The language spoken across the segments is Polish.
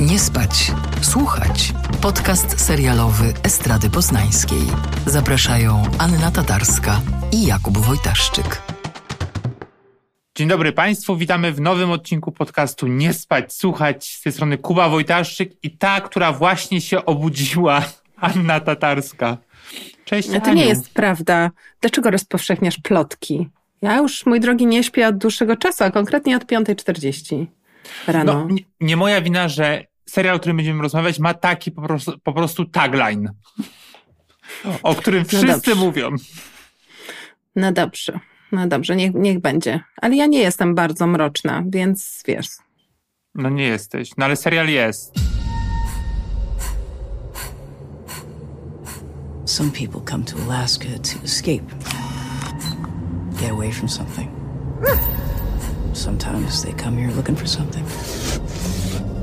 Nie spać, słuchać. Podcast serialowy Estrady Poznańskiej. Zapraszają Anna Tatarska i Jakub Wojtaszczyk. Dzień dobry Państwu, witamy w nowym odcinku podcastu Nie spać, słuchać. Z tej strony Kuba Wojtaszczyk i ta, która właśnie się obudziła, Anna Tatarska. Cześć, To nie jest prawda. Dlaczego rozpowszechniasz plotki? Ja już, mój drogi, nie śpię od dłuższego czasu, a konkretnie od 5.40 rano. No, nie, nie moja wina, że serial, o którym będziemy rozmawiać, ma taki po prostu, po prostu tagline, o którym No wszyscy dobrze. mówią. No dobrze, no dobrze, niech, niech będzie. Ale ja nie jestem bardzo mroczna, więc wiesz. No nie jesteś, no ale serial jest. Some people come to Alaska to escape, get away from something. Sometimes they come here looking for something.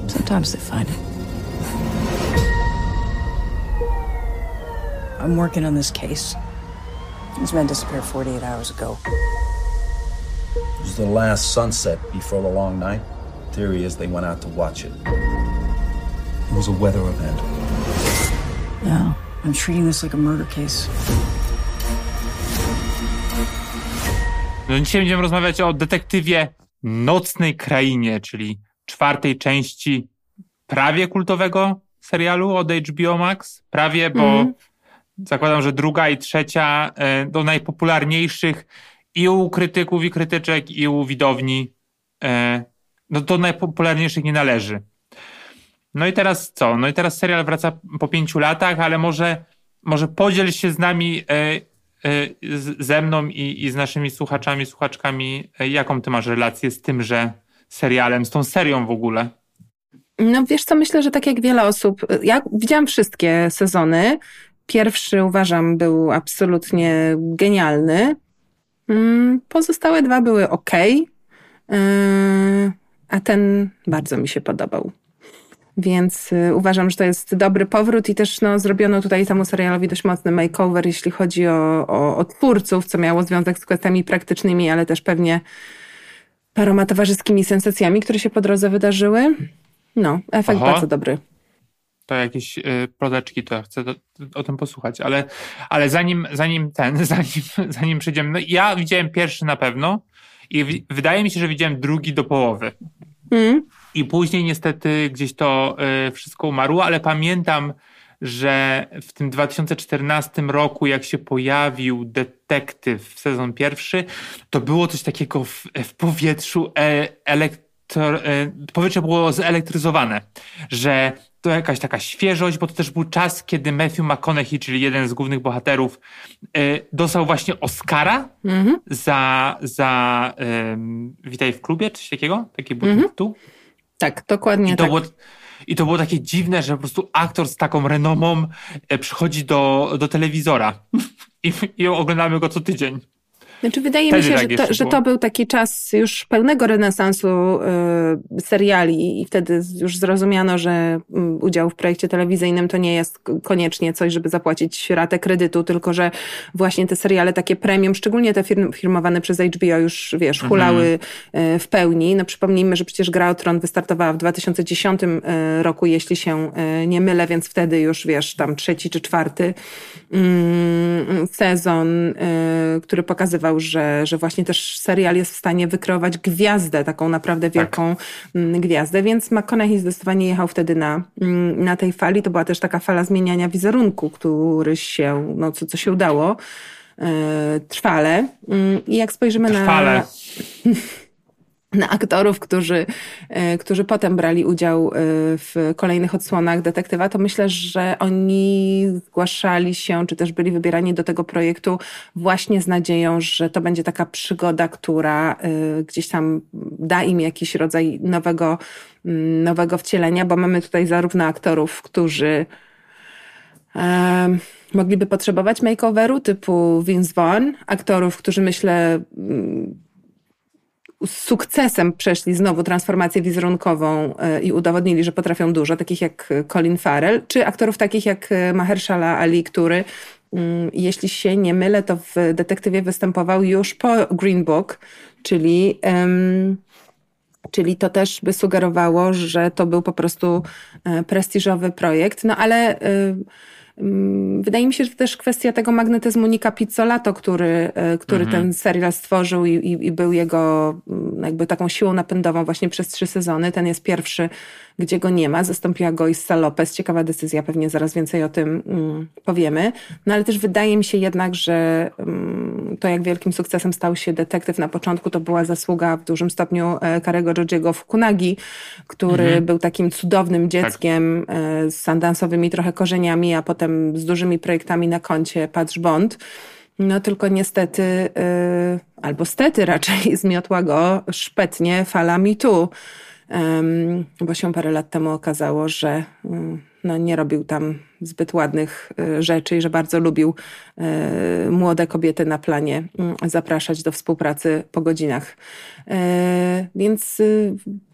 Sometimes they find it. I'm working on this case. These men disappeared 48 hours ago. It was the last sunset before the long night. Theory is they went out to watch it. It was a weather event. No, I'm treating this like a murder case. No dzisiaj będziemy rozmawiać o detektywie Nocnej Krainie, czyli czwartej części prawie kultowego serialu od HBO Max. Prawie, bo Mhm. zakładam, że druga i trzecia e, do najpopularniejszych i u krytyków i krytyczek, i u widowni. E, no do najpopularniejszych nie należy. No i teraz co? No i teraz serial wraca po pięciu latach, ale może, może podziel się z nami, e, ze mną i, i z naszymi słuchaczami, słuchaczkami, e, jaką ty masz relację z tymże serialem, z tą serią w ogóle? No wiesz co, myślę, że tak jak wiele osób, ja widziałam wszystkie sezony. Pierwszy uważam był absolutnie genialny. Mm, Pozostałe dwa były ok, a ten bardzo mi się podobał. Więc y, uważam, że to jest dobry powrót i też no, zrobiono tutaj temu serialowi dość mocny makeover, jeśli chodzi o, o, o twórców, co miało związek z kwestiami praktycznymi, ale też pewnie paroma towarzyskimi sensacjami, które się po drodze wydarzyły. No, efekt Aha. bardzo dobry. To jakieś y, ploteczki, to ja chcę do, o tym posłuchać, ale, ale zanim, zanim ten, zanim, zanim przejdziemy, no ja widziałem pierwszy na pewno i wi- wydaje mi się, że widziałem drugi do połowy. Mm. I później niestety gdzieś to y, wszystko umarło, ale pamiętam, że w tym 2014 roku, jak się pojawił detektyw sezon pierwszy, to było coś takiego w, w powietrzu e, elektro, e, powietrze było zelektryzowane, że to jakaś taka świeżość, bo to też był czas, kiedy Matthew McConaughey, czyli jeden z głównych bohaterów, e, dostał właśnie Oscara Mhm. za, za em, Witaj w klubie, czy coś takiego? Taki był Mhm. tytuł. Tak, dokładnie I to, tak. było, I to było takie dziwne, że po prostu aktor z taką renomą e, przychodzi do, do telewizora i, i oglądamy go co tydzień. Znaczy, wydaje Wtedy mi się, tak że, to, że to był taki czas już pełnego renesansu y, seriali i wtedy już zrozumiano, że mm, udział w projekcie telewizyjnym to nie jest koniecznie coś, żeby zapłacić ratę kredytu, tylko że właśnie te seriale takie premium, szczególnie te firm, firmowane przez HBO już, wiesz, Mhm. hulały y, w pełni. No przypomnijmy, że przecież Gra o Tron wystartowała w 2010 y, roku, jeśli się y, nie mylę, więc wtedy już, wiesz, tam trzeci czy czwarty mm, sezon, y, który pokazywał, że, że właśnie też serial jest w stanie wykreować gwiazdę, taką naprawdę wielką mm, gwiazdę, więc McConaughey zdecydowanie jechał wtedy na, mm, na tej fali. To była też taka fala zmieniania wizerunku, który się, no co, co się udało y, trwale. Mm, I jak spojrzymy Trwale. na na aktorów, którzy, e, którzy potem brali udział e, w kolejnych odsłonach detektywa, to myślę, że oni zgłaszali się, czy też byli wybierani do tego projektu właśnie z nadzieją, że to będzie taka przygoda, która e, gdzieś tam da im jakiś rodzaj nowego, mm, nowego wcielenia, bo mamy tutaj zarówno aktorów, którzy mogliby potrzebować makeoveru typu Vince Vaughn, aktorów, którzy myślę mm, z sukcesem przeszli znowu transformację wizerunkową e, i udowodnili, że potrafią dużo, takich jak e, Colin Farrell, czy aktorów takich jak e, Mahershala Ali, który mm, jeśli się nie mylę, to w detektywie występował już po Green Book, czyli em, Czyli to też by sugerowało, że to był po prostu prestiżowy projekt. No ale Mm, wydaje mi się, że to też kwestia tego magnetyzmu Nika Pizzolato, który, e, który mhm. ten serial stworzył i, i, i, był jego mm, jakby taką siłą napędową właśnie przez trzy sezony. Ten jest pierwszy, gdzie go nie ma. Zastąpiła go Issa Lopez. Ciekawa decyzja, pewnie zaraz więcej o tym mm, powiemy. No ale też wydaje mi się jednak, że mm, to jak wielkim sukcesem stał się detektyw na początku, to była zasługa w dużym stopniu e, Karego Georgiego Fukunagi, który mhm. był takim cudownym dzieckiem tak. z sandansowymi trochę korzeniami, a potem potem z dużymi projektami na koncie Patrz Bond. No tylko niestety, yy, albo stety raczej, zmiotła go szpetnie fala. Um, bo się parę lat temu okazało, że um, no, nie robił tam zbyt ładnych y, rzeczy i że bardzo lubił y, młode kobiety na planie y, zapraszać do współpracy po godzinach. E, więc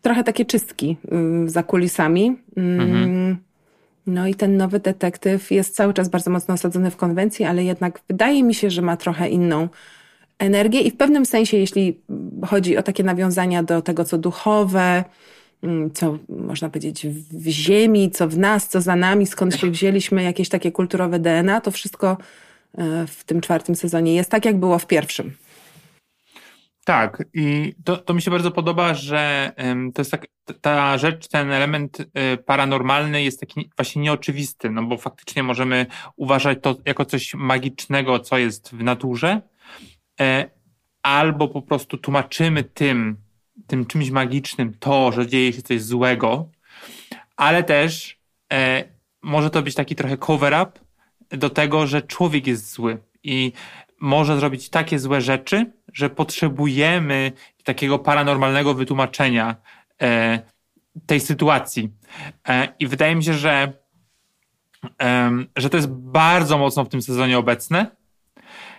trochę takie czystki za kulisami. Mm, mhm. No i ten nowy detektyw jest cały czas bardzo mocno osadzony w konwencji, ale jednak wydaje mi się, że ma trochę inną energię i w pewnym sensie, jeśli chodzi o takie nawiązania do tego, co duchowe, mm, co można powiedzieć w ziemi, co w nas, co za nami, skąd się wzięliśmy, jakieś takie kulturowe DNA, to wszystko e, w tym czwartym sezonie jest tak, jak było w pierwszym. Tak, i to, to mi się bardzo podoba, że to jest tak, ta rzecz, ten element y, paranormalny jest taki właśnie nieoczywisty, no bo faktycznie możemy uważać to jako coś magicznego, co jest w naturze, e, albo po prostu tłumaczymy tym, tym czymś magicznym to, że dzieje się coś złego, ale też e, może to być taki trochę cover-up do tego, że człowiek jest zły i może zrobić takie złe rzeczy, że potrzebujemy takiego paranormalnego wytłumaczenia e, tej sytuacji. E, I wydaje mi się, że, e, że to jest bardzo mocno w tym sezonie obecne.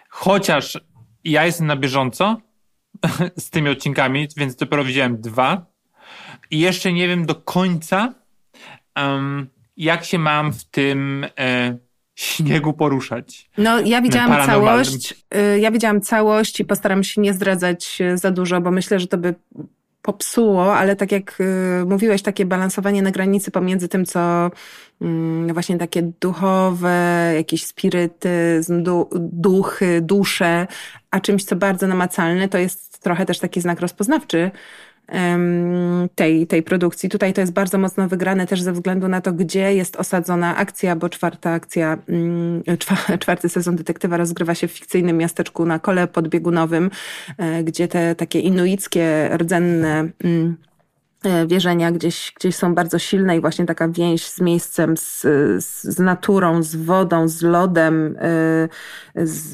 Chociaż ja jestem na bieżąco z tymi odcinkami, więc dopiero widziałem dwa. I jeszcze nie wiem do końca, jak się mam w tym e, śniegu poruszać. No, ja widziałam całość. Y, ja widziałam całość i postaram się nie zdradzać za dużo, bo myślę, że to by popsuło, ale tak jak y, mówiłeś, takie balansowanie na granicy pomiędzy tym, co mm, właśnie takie duchowe, jakiś spirytyzm, duchy, dusze, a czymś, co bardzo namacalne, to jest trochę też taki znak rozpoznawczy tej, tej produkcji. Tutaj to jest bardzo mocno wygrane też ze względu na to, gdzie jest osadzona akcja, bo czwarta akcja, mm, czwarty sezon detektywa rozgrywa się w fikcyjnym miasteczku na kole podbiegunowym, e, gdzie te takie inuickie, rdzenne mm, e, wierzenia gdzieś, gdzieś są bardzo silne i właśnie taka więź z miejscem, z, z naturą, z wodą, z lodem, e, z,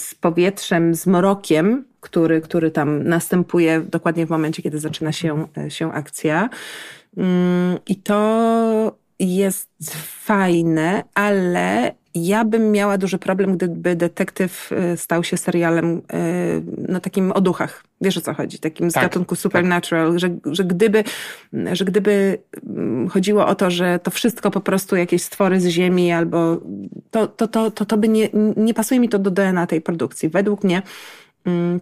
z powietrzem, z mrokiem, który, który tam następuje dokładnie w momencie, kiedy zaczyna się, się akcja. Mm, I to jest fajne, ale ja bym miała duży problem, gdyby detektyw y, stał się serialem y, no takim o duchach. Wiesz o co chodzi? Takim z tak, gatunku tak. supernatural, tak. że, że, gdyby, że gdyby mm, chodziło o to, że to wszystko po prostu jakieś stwory z ziemi albo to, to, to, to, to by nie, nie pasuje mi to do DNA tej produkcji. Według mnie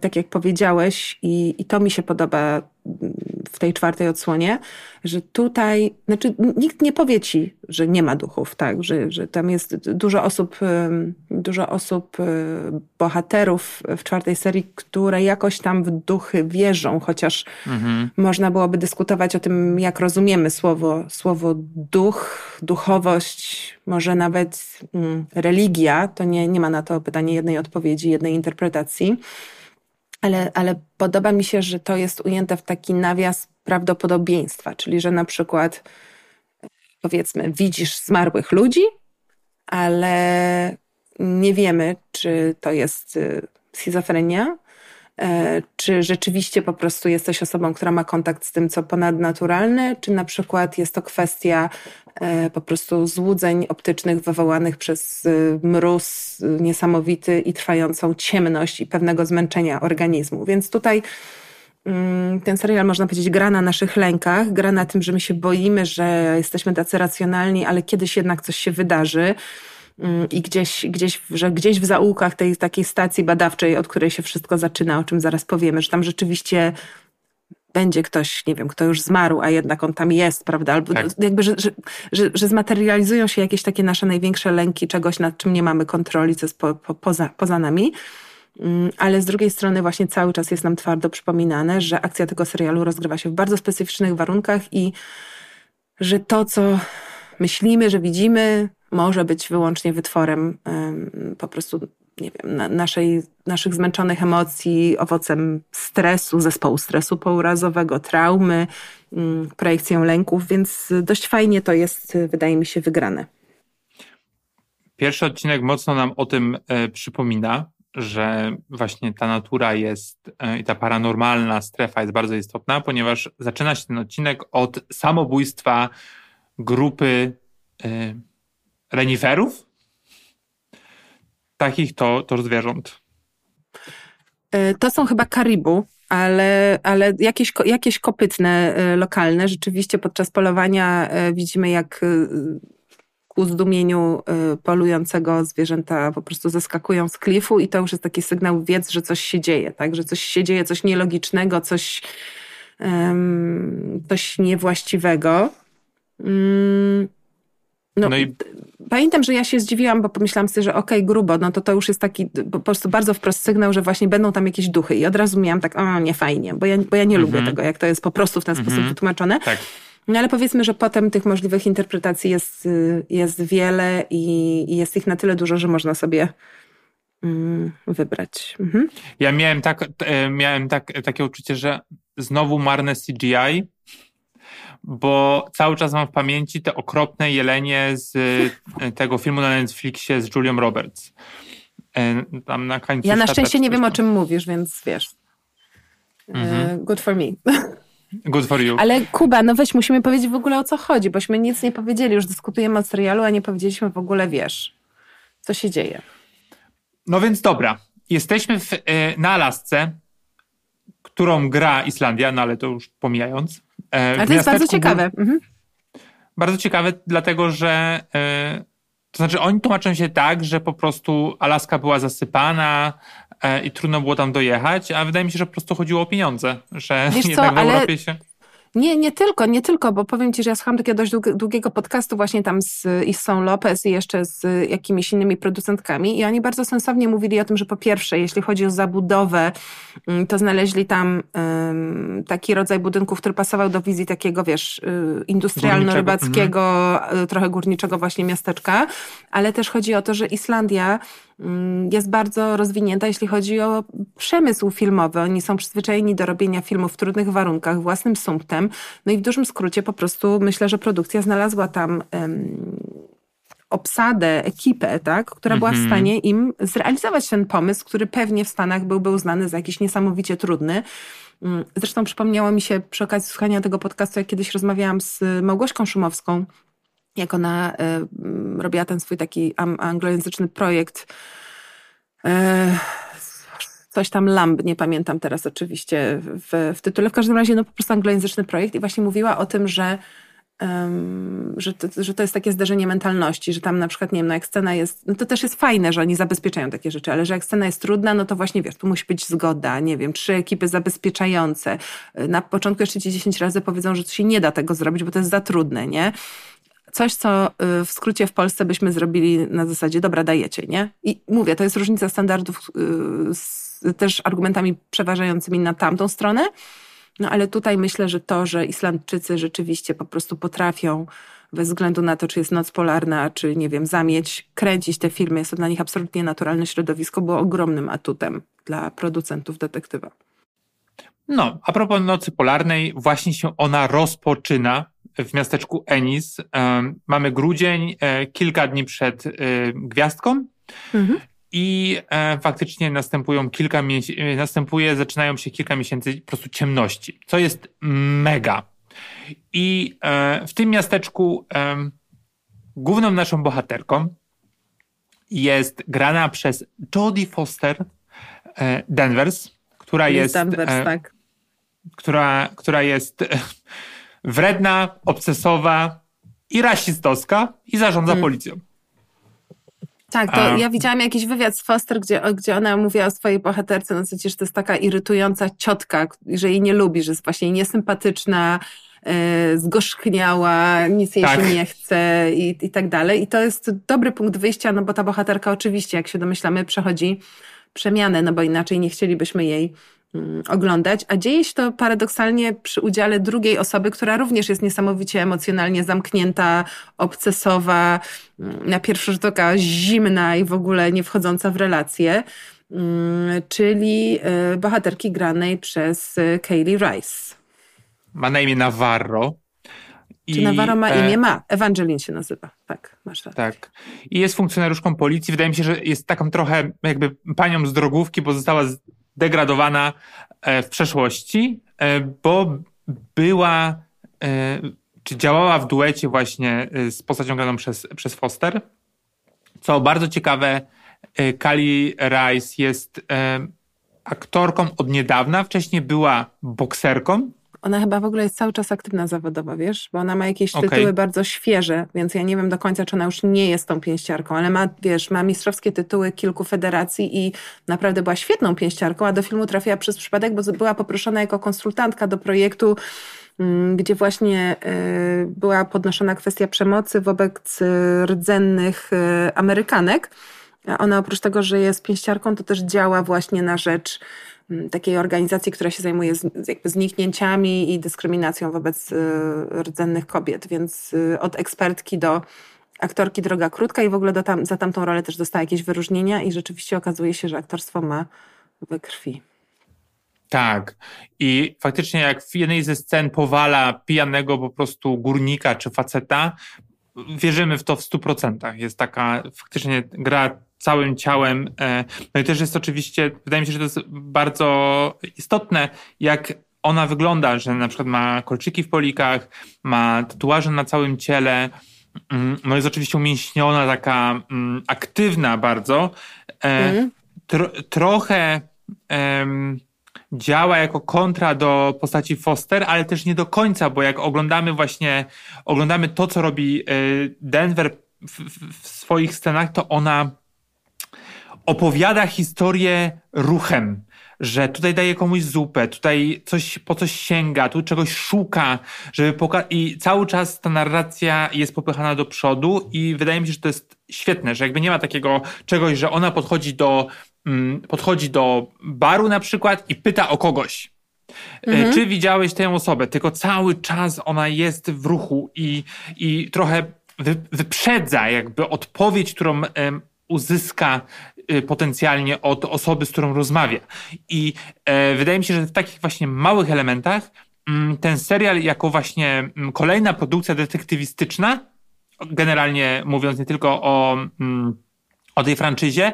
tak jak powiedziałeś, i, i to mi się podoba w tej czwartej odsłonie, że tutaj, znaczy nikt nie powie ci, że nie ma duchów, tak, że, że tam jest dużo osób, dużo osób, y, bohaterów w czwartej serii, które jakoś tam w duchy wierzą, chociaż mhm. można byłoby dyskutować o tym, jak rozumiemy słowo, słowo duch, duchowość, może nawet mm, religia, to nie, nie ma na to pytanie jednej odpowiedzi, jednej interpretacji. Ale, ale podoba mi się, że to jest ujęte w taki nawias prawdopodobieństwa, czyli że na przykład powiedzmy widzisz zmarłych ludzi, ale nie wiemy, czy to jest y, schizofrenia, czy rzeczywiście po prostu jesteś osobą, która ma kontakt z tym, co ponadnaturalne, czy na przykład jest to kwestia e, po prostu złudzeń optycznych wywołanych przez e, mróz niesamowity i trwającą ciemność i pewnego zmęczenia organizmu. Więc tutaj mm, ten serial, można powiedzieć, gra na naszych lękach, gra na tym, że my się boimy, że jesteśmy tacy racjonalni, ale kiedyś jednak coś się wydarzy. Mm, i gdzieś, gdzieś, że gdzieś w zaułkach tej takiej stacji badawczej, od której się wszystko zaczyna, o czym zaraz powiemy, że tam rzeczywiście będzie ktoś, nie wiem, kto już zmarł, a jednak on tam jest, prawda? Albo tak. jakby, że, że, że, że, zmaterializują się jakieś takie nasze największe lęki, czegoś, nad czym nie mamy kontroli, co jest po, po, poza, poza nami. Mm, ale z drugiej strony właśnie cały czas jest nam twardo przypominane, że akcja tego serialu rozgrywa się w bardzo specyficznych warunkach i że to, co myślimy, że widzimy, może być wyłącznie wytworem po prostu, nie wiem, na, naszej, naszych zmęczonych emocji, owocem stresu, zespołu stresu pourazowego, traumy, um, projekcją lęków, więc dość fajnie to jest, wydaje mi się, wygrane. Pierwszy odcinek mocno nam o tym e, przypomina, że właśnie ta natura jest e, i ta paranormalna strefa jest bardzo istotna, ponieważ zaczyna się ten odcinek od samobójstwa grupy y, reniferów, takich to, to zwierząt. E, to są chyba karibu, ale, ale jakieś, jakieś kopytne lokalne. Rzeczywiście podczas polowania widzimy, jak ku zdumieniu polującego zwierzęta po prostu zeskakują z klifu i to już jest taki sygnał wiedz, że coś się dzieje, tak? Że coś się dzieje, coś nielogicznego, coś, um, coś niewłaściwego. Um, no, no i... Pamiętam, że ja się zdziwiłam, bo pomyślałam sobie, że okej, okay, grubo, no to to już jest taki po prostu bardzo wprost sygnał, że właśnie będą tam jakieś duchy. I od razu miałam tak, o nie fajnie, bo ja, bo ja nie lubię mhm. tego, jak to jest po prostu w ten sposób mhm. wytłumaczone. Tak. No ale powiedzmy, że potem tych możliwych interpretacji jest, y, jest wiele i, jest ich na tyle dużo, że można sobie mm, wybrać. Mhm. Ja miałem, tak, e, miałem tak, takie uczucie, że znowu marne CGI, bo cały czas mam w pamięci te okropne jelenie z e, tego filmu na Netflixie z Julią Roberts. E, tam na końcu ja na szczęście nie wiem, o czym mówisz, więc wiesz. Mhm. Good for me. Good for you. Ale Kuba, no weź, musimy powiedzieć w ogóle o co chodzi, bośmy nic nie powiedzieli, już dyskutujemy o serialu, a nie powiedzieliśmy w ogóle, wiesz, co się dzieje. No więc dobra, jesteśmy w, e, na Alasce, którą gra Islandia, no ale to już pomijając. E, ale to jest bardzo ciekawe. Mhm. Bardzo ciekawe, dlatego że e, to znaczy oni tłumaczą się tak, że po prostu Alaska była zasypana, E, i trudno było tam dojechać, a wydaje mi się, że po prostu chodziło o pieniądze, że Wiesz jednak co, w Europie się... Nie, nie tylko, nie tylko, bo powiem Ci, że ja słucham takiego dość długiego podcastu właśnie tam z Issą Lopez i jeszcze z jakimiś innymi producentkami i oni bardzo sensownie mówili o tym, że po pierwsze, jeśli chodzi o zabudowę, mm, to znaleźli tam um, taki rodzaj budynku, który pasował do wizji takiego, wiesz, y, industrialno-rybackiego, mhm. trochę górniczego właśnie miasteczka, ale też chodzi o to, że Islandia jest bardzo rozwinięta, jeśli chodzi o przemysł filmowy. Oni są przyzwyczajeni do robienia filmów w trudnych warunkach, własnym sumptem. No i w dużym skrócie po prostu myślę, że produkcja znalazła tam obsadę, ekipę, tak, która była w mhm. stanie im zrealizować ten pomysł, który pewnie w Stanach byłby uznany za jakiś niesamowicie trudny. Mm, zresztą przypomniało mi się przy okazji słuchania tego podcastu, jak kiedyś rozmawiałam z Małgośką Szumowską, jak ona y, robiła ten swój taki anglojęzyczny projekt. Y, coś tam Lamb, nie pamiętam teraz oczywiście w, w tytule. W każdym razie no po prostu anglojęzyczny projekt i właśnie mówiła o tym, że Um, że, to, że to jest takie zderzenie mentalności, że tam na przykład, nie wiem, no jak scena jest, no to też jest fajne, że oni zabezpieczają takie rzeczy, ale że jak scena jest trudna, no to właśnie wiesz, tu musi być zgoda, nie wiem, trzy ekipy zabezpieczające. Na początku jeszcze ci 10 razy powiedzą, że to się nie da tego zrobić, bo to jest za trudne, nie? Coś, co y, w skrócie w Polsce byśmy zrobili na zasadzie, dobra, dajecie, nie? I mówię, to jest różnica standardów y, z też argumentami przeważającymi na tamtą stronę, no ale tutaj myślę, że to, że Islandczycy rzeczywiście po prostu potrafią bez względu na to, czy jest noc polarna, czy nie wiem, zamieć, kręcić te filmy, jest to dla nich absolutnie naturalne środowisko, było ogromnym atutem dla producentów detektywa. No, a propos nocy polarnej, właśnie się ona rozpoczyna w miasteczku Enis. Mamy grudzień, e, kilka dni przed e, gwiazdką. Mhm. I e, faktycznie następują kilka następuje, zaczynają się kilka miesięcy po prostu ciemności, co jest mega. I w tym miasteczku główną naszą bohaterką jest grana przez Jodie Foster Denvers, która jest, jest Danvers, tak. która, która jest wredna, obcesowa i rasistowska i zarządza hmm. policją. Tak, to ja widziałam jakiś wywiad z Foster, gdzie, gdzie ona mówiła o swojej bohaterce, no przecież to jest taka irytująca ciotka, że jej nie lubi, że jest właśnie niesympatyczna, E, zgorzkniała, nic jej tak. się nie chce i, i tak dalej. I to jest dobry punkt wyjścia, no bo ta bohaterka oczywiście, jak się domyślamy, przechodzi przemianę, no bo inaczej nie chcielibyśmy jej oglądać, a dzieje się to paradoksalnie przy udziale drugiej osoby, która również jest niesamowicie emocjonalnie zamknięta, obcesowa, mm, na pierwszy rzut oka zimna i w ogóle nie wchodząca w relacje, mm, czyli e, bohaterki granej przez e, Kaylee Rice ma na imię Navarro. Czy Navarro ma e, imię? Ma. Evangeline się nazywa. Tak, masz rację. Tak. I jest funkcjonariuszką policji. Wydaje mi się, że jest taką trochę jakby panią z drogówki, bo została zdegradowana e, w przeszłości, e, bo była, czy działała w duecie właśnie z postacią graną przez, przez Foster. Co bardzo ciekawe, Kali Rice jest aktorką od niedawna. Wcześniej była bokserką ona chyba w ogóle jest cały czas aktywna zawodowa, wiesz? Bo ona ma jakieś okay. tytuły bardzo świeże, więc ja nie wiem do końca, czy ona już nie jest tą pięściarką, ale ma, wiesz, ma mistrzowskie tytuły kilku federacji i naprawdę była świetną pięściarką, a do filmu trafiła przez przypadek, bo była poproszona jako konsultantka do projektu, mm, gdzie właśnie y, była podnoszona kwestia przemocy wobec rdzennych y, Amerykanek. A ona oprócz tego, że jest pięściarką, to też działa właśnie na rzecz takiej organizacji, która się zajmuje z, jakby zniknięciami i dyskryminacją wobec y, rdzennych kobiet, więc y, od ekspertki do aktorki droga krótka i w ogóle tam, za tamtą rolę też dostała jakieś wyróżnienia i rzeczywiście okazuje się, że aktorstwo ma we krwi. Tak. I faktycznie jak w jednej ze scen powala pijanego po prostu górnika czy faceta, wierzymy w to w stu procentach. Jest taka faktycznie gra całym ciałem. E, no i też jest oczywiście, wydaje mi się, że to jest bardzo istotne, jak ona wygląda, że na przykład ma kolczyki w polikach, ma tatuaże na całym ciele, mm, no jest oczywiście umięśniona, taka mm, aktywna bardzo. Mm. Tro, trochę um, działa jako kontra do postaci Foster, ale też nie do końca, bo jak oglądamy właśnie, oglądamy to, co robi e, Denver w, w, w swoich scenach, to ona opowiada historię ruchem, że tutaj daje komuś zupę, tutaj coś po coś sięga, tu czegoś szuka, żeby pokazać. I cały czas ta narracja jest popychana do przodu i wydaje mi się, że to jest świetne, że jakby nie ma takiego czegoś, że ona podchodzi do, mm, podchodzi do baru na przykład i pyta o kogoś. E, mhm. Czy widziałeś tę osobę? Tylko cały czas ona jest w ruchu i, i trochę wyprzedza jakby odpowiedź, którą uzyska Y, potencjalnie od osoby, z którą rozmawia. I e, wydaje mi się, że w takich właśnie małych elementach mm, ten serial jako właśnie mm, kolejna produkcja detektywistyczna, generalnie mówiąc nie tylko o, mm, o tej franczyzie,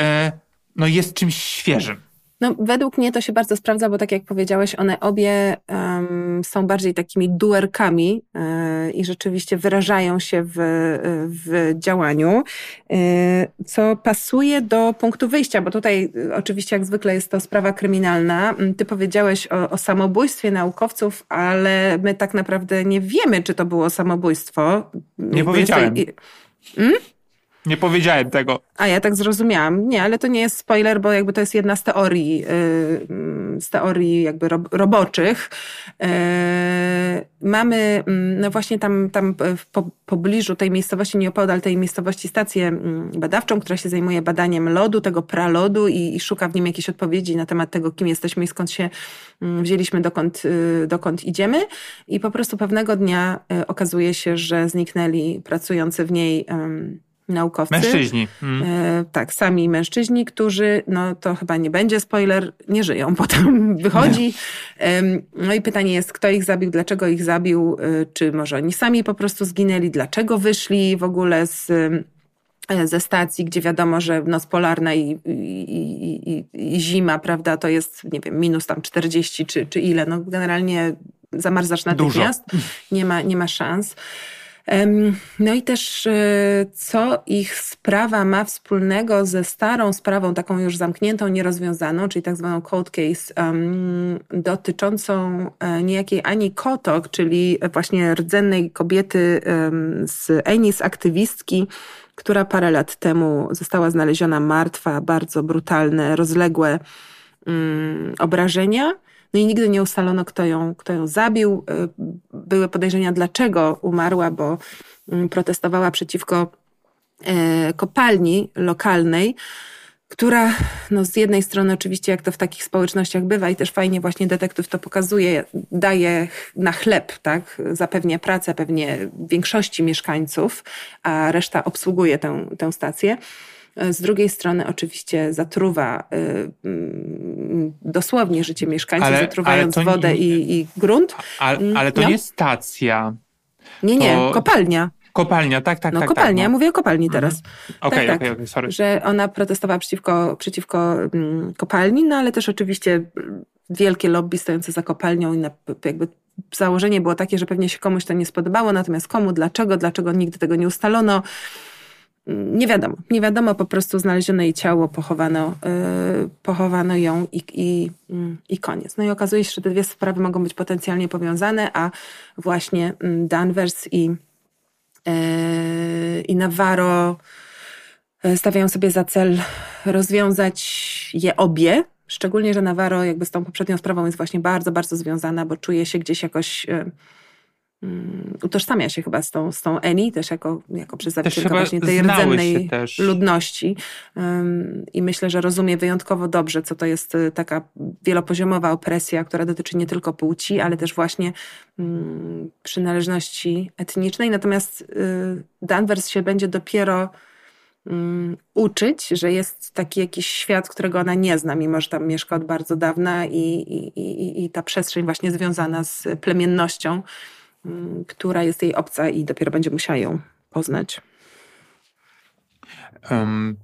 e, no jest czymś świeżym. No, według mnie to się bardzo sprawdza, bo tak jak powiedziałeś, one obie um, są bardziej takimi duerkami yy, i rzeczywiście wyrażają się w, w działaniu, yy, co pasuje do punktu wyjścia, bo tutaj yy, oczywiście jak zwykle jest to sprawa kryminalna. Mm, ty powiedziałeś o, o samobójstwie naukowców, ale my tak naprawdę nie wiemy, czy to było samobójstwo. Nie powiedziałem. Hmm? Nie powiedziałem tego. A ja tak zrozumiałam. Nie, ale to nie jest spoiler, bo jakby to jest jedna z teorii, yy, z teorii jakby ro, roboczych. Yy, mamy, yy, no właśnie tam, tam w po, pobliżu tej miejscowości, nieopodal tej miejscowości stację mm, badawczą, która się zajmuje badaniem lodu, tego pralodu i, i szuka w nim jakichś odpowiedzi na temat tego, kim jesteśmy i skąd się mm, wzięliśmy, dokąd, y, dokąd idziemy. I po prostu pewnego dnia y, okazuje się, że zniknęli pracujący w niej naukowcy. Mężczyźni. Mm. E, tak, sami mężczyźni, którzy, no to chyba nie będzie spoiler, nie żyją. Potem wychodzi. No i pytanie jest, kto ich zabił, dlaczego ich zabił, e, czy może oni sami po prostu zginęli, dlaczego wyszli w ogóle z e, ze stacji, gdzie wiadomo, że noc polarna i, i, i, i, zima, prawda, to jest, nie wiem, minus tam 40 czy, czy ile. No generalnie zamarzasz natychmiast. Dużo. Nie ma, nie ma szans. No i też e, co ich sprawa ma wspólnego ze starą sprawą, taką już zamkniętą, nierozwiązaną, czyli tak zwaną cold case, dotyczącą e, niejakiej Ani Kotok, czyli właśnie rdzennej kobiety z Enis, aktywistki, która parę lat temu została znaleziona martwa, bardzo brutalne, rozległe um, obrażenia. No i nigdy nie ustalono, kto ją, kto ją zabił. Y, były podejrzenia, dlaczego umarła, bo mm, protestowała przeciwko e, kopalni lokalnej, która no z jednej strony oczywiście, jak to w takich społecznościach bywa i też fajnie właśnie detektyw to pokazuje, daje na chleb, tak, zapewnia pracę pewnie większości mieszkańców, a reszta obsługuje tę, tę stację. Z drugiej strony oczywiście zatruwa y, mm, dosłownie życie mieszkańców, ale, zatruwając ale wodę nie, i, i, grunt. Ale, mm, ale to no. nie stacja. Nie, nie, to... kopalnia. Kopalnia, tak, tak, no, tak. kopalnia, tak, no. mówię o kopalni teraz. Okej, tak, okej, okay, tak, sorry. Że ona protestowała przeciwko, przeciwko mm, kopalni, no ale też oczywiście wielkie lobby stojące za kopalnią i na, jakby założenie było takie, że pewnie się komuś to nie spodobało, natomiast komu, dlaczego, dlaczego nigdy tego nie ustalono nie wiadomo, nie wiadomo, po prostu znaleziono jej ciało, pochowano, yy, pochowano ją i, i, yy, i koniec. No i okazuje się, że te dwie sprawy mogą być potencjalnie powiązane, a właśnie yy, Danvers i, yy, i Navarro yy, stawiają sobie za cel rozwiązać je obie, Szczególnie, że Navarro jakby z tą poprzednią sprawą jest właśnie bardzo, bardzo związana, bo czuje się gdzieś jakoś Mm, utożsamia się chyba z tą, z tą Eni, też jako, jako przedstawicielka właśnie tej rdzennej ludności. I myślę, że rozumie wyjątkowo dobrze, co to jest y, taka wielopoziomowa opresja, która dotyczy nie tylko płci, ale też właśnie mm, przynależności etnicznej. Natomiast y, Danvers się będzie dopiero mm, uczyć, że jest taki jakiś świat, którego ona nie zna, mimo że tam mieszka od bardzo dawna i, i, i, i ta przestrzeń właśnie związana z plemiennością która jest jej obca i dopiero będzie musiała ją poznać. Um,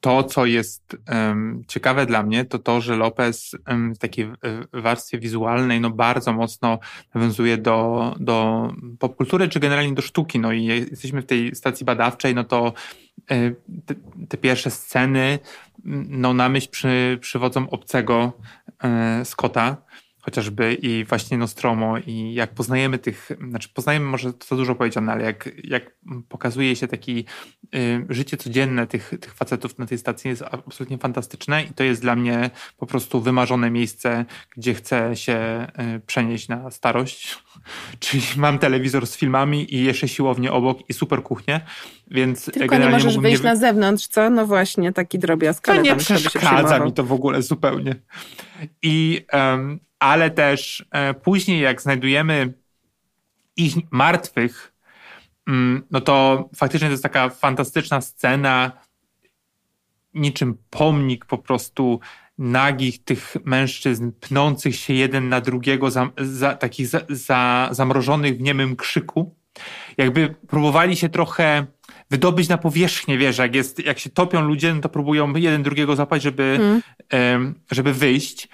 to, co jest um, ciekawe dla mnie, to to, że Lopez um, w takiej warstwie wizualnej no, bardzo mocno nawiązuje do, do popkultury, czy generalnie do sztuki. No i jesteśmy w tej stacji badawczej, no to e, te, te pierwsze sceny no, na myśl przy, przywodzą obcego e, Scotta, chociażby i właśnie Nostromo i jak poznajemy tych, znaczy poznajemy może to dużo powiedziane, ale jak, jak pokazuje się taki y, życie codzienne tych, tych facetów na tej stacji jest absolutnie fantastyczne i to jest dla mnie po prostu wymarzone miejsce, gdzie chcę się y, przenieść na starość, czyli mam telewizor z filmami i jeszcze siłownię obok i super kuchnię, więc Tylko nie możesz wyjść na zewnątrz, co? No właśnie, taki drobiazg. To nie przeszkadza mi to w ogóle zupełnie. I um, ale też e, później, jak znajdujemy ich martwych, mm, no to faktycznie to jest taka fantastyczna scena, niczym pomnik po prostu nagich tych mężczyzn pnących się jeden na drugiego, za, za, takich za, za, zamrożonych w niemym krzyku. Jakby próbowali się trochę wydobyć na powierzchnię, wiesz, jak, jest, jak się topią ludzie, no to próbują jeden drugiego zapać, żeby, mm. żeby wyjść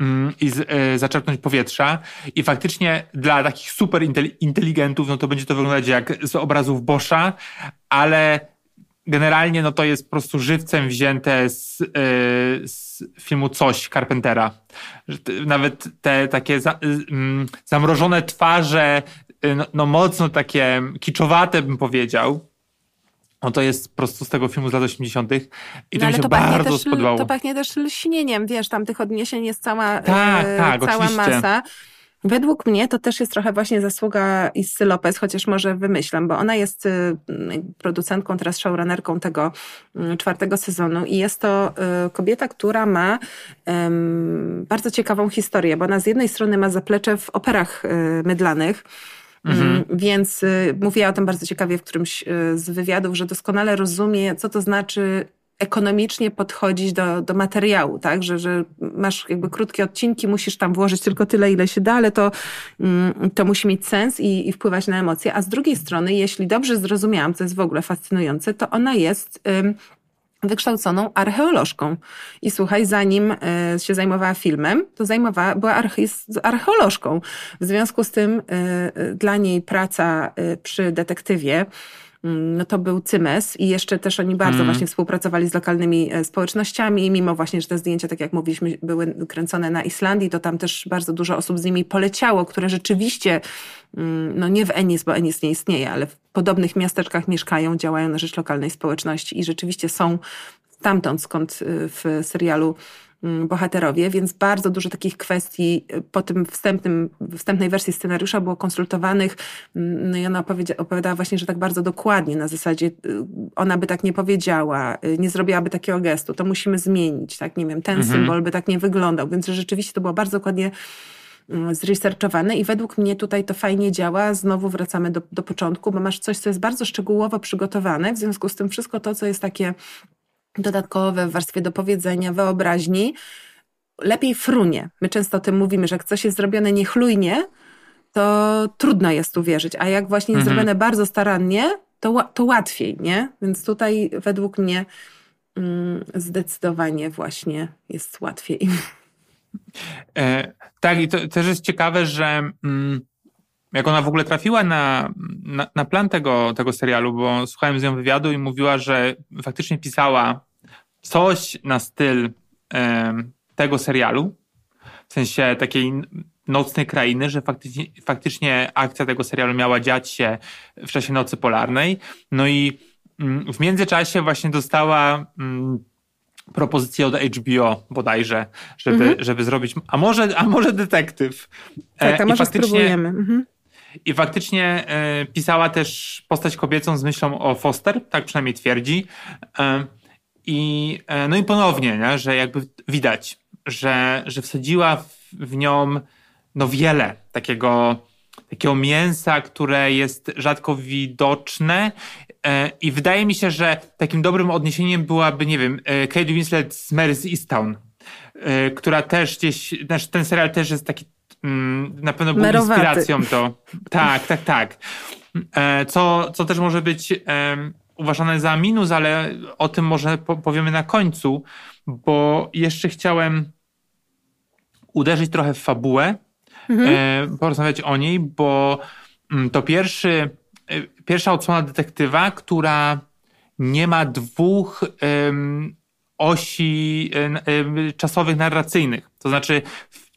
mm, i z, e, zaczerpnąć powietrza. I faktycznie dla takich super inteligentów, no to będzie to wyglądać jak z obrazów Boscha, ale generalnie no to jest po prostu żywcem wzięte z, e, z filmu Coś Carpentera. Nawet te takie za, mm, zamrożone twarze, e, no, no mocno takie kiczowate bym powiedział, no to jest po prostu z tego filmu z lat 80. i to no, mi się to bardzo też, spodobało. To pachnie też lśnieniem, wiesz, tam tych odniesień jest cała, tak, e, tak, cała masa. Według mnie to też jest trochę właśnie zasługa Issy Lopez, chociaż może wymyślam, bo ona jest y, producentką, teraz showrunnerką tego y, czwartego sezonu i jest to y, kobieta, która ma bardzo ciekawą historię, bo ona z jednej strony ma zaplecze w operach mydlanych, Mhm. Mm, więc y, mówiła o tym bardzo ciekawie w którymś y, z wywiadów, że doskonale rozumie, co to znaczy ekonomicznie podchodzić do, do materiału, tak? Że, że masz jakby krótkie odcinki, musisz tam włożyć tylko tyle, ile się da, ale to, mm, to musi mieć sens i, i wpływać na emocje. A z drugiej strony, jeśli dobrze zrozumiałam, co jest w ogóle fascynujące, to ona jest wykształconą archeolożką. I słuchaj, zanim y, się zajmowała filmem, to zajmowała, była arche archeolożką. W związku z tym y, y, dla niej praca przy detektywie no to był Cymes i jeszcze też oni bardzo mm. właśnie współpracowali z lokalnymi e, społecznościami, mimo właśnie, że te zdjęcia, tak jak mówiliśmy, były kręcone na Islandii, to tam też bardzo dużo osób z nimi poleciało, które rzeczywiście, mm, no nie w Enis, bo Enis nie istnieje, ale w podobnych miasteczkach mieszkają, działają na rzecz lokalnej społeczności i rzeczywiście są stamtąd, skąd y, w serialu Mm, bohaterowie, więc bardzo dużo takich kwestii y, po tym wstępnym, wstępnej wersji scenariusza było konsultowanych. Mm, no i ona opowiedzia, opowiadała właśnie, że tak bardzo dokładnie na zasadzie y, ona by tak nie powiedziała, y, nie zrobiłaby takiego gestu, to musimy zmienić, tak, nie wiem, ten mhm. symbol by tak nie wyglądał, więc rzeczywiście to było bardzo dokładnie mm, zresearchowane i według mnie tutaj to fajnie działa. Znowu wracamy do, do początku, bo masz coś, co jest bardzo szczegółowo przygotowane, w związku z tym wszystko to, co jest takie dodatkowe w warstwie dopowiedzenia, wyobraźni, lepiej frunie. My często o tym mówimy, że jak coś jest zrobione niechlujnie, to trudno jest uwierzyć, a jak właśnie jest mhm. zrobione bardzo starannie, to, to łatwiej, nie? Więc tutaj według mnie mm, zdecydowanie właśnie jest łatwiej. E, tak, i to też jest ciekawe, że mm, jak ona w ogóle trafiła na, na, na, plan tego, tego serialu, bo słuchałem z nią wywiadu i mówiła, że faktycznie pisała coś na styl e, tego serialu, w sensie takiej nocnej krainy, że faktycznie, faktycznie akcja tego serialu miała dziać się w czasie nocy polarnej. No i mm, w międzyczasie właśnie dostała mm, propozycję od HBO bodajże, żeby, mhm. żeby zrobić, a może, a może detektyw. Tak, a e, może spróbujemy. Mhm. I faktycznie e, pisała też postać kobiecą z myślą o Foster, tak przynajmniej twierdzi. E, I, e, no i ponownie, nie, że jakby widać, że, że wsadziła w, w nią no wiele takiego, takiego mięsa, które jest rzadko widoczne. I wydaje mi się, że takim dobrym odniesieniem byłaby, nie wiem, Kate Winslet z Mary z Easttown, która też gdzieś, ten serial też jest taki na pewno był Merowaty. inspiracją to. Tak, tak, tak. E, co, co też może być uważane za minus, ale o tym może powiemy na końcu, bo jeszcze chciałem uderzyć trochę w fabułę, mhm. E, porozmawiać o niej, bo mm, to pierwszy, e, pierwsza odsłona detektywa, która nie ma dwóch osi czasowych narracyjnych. To znaczy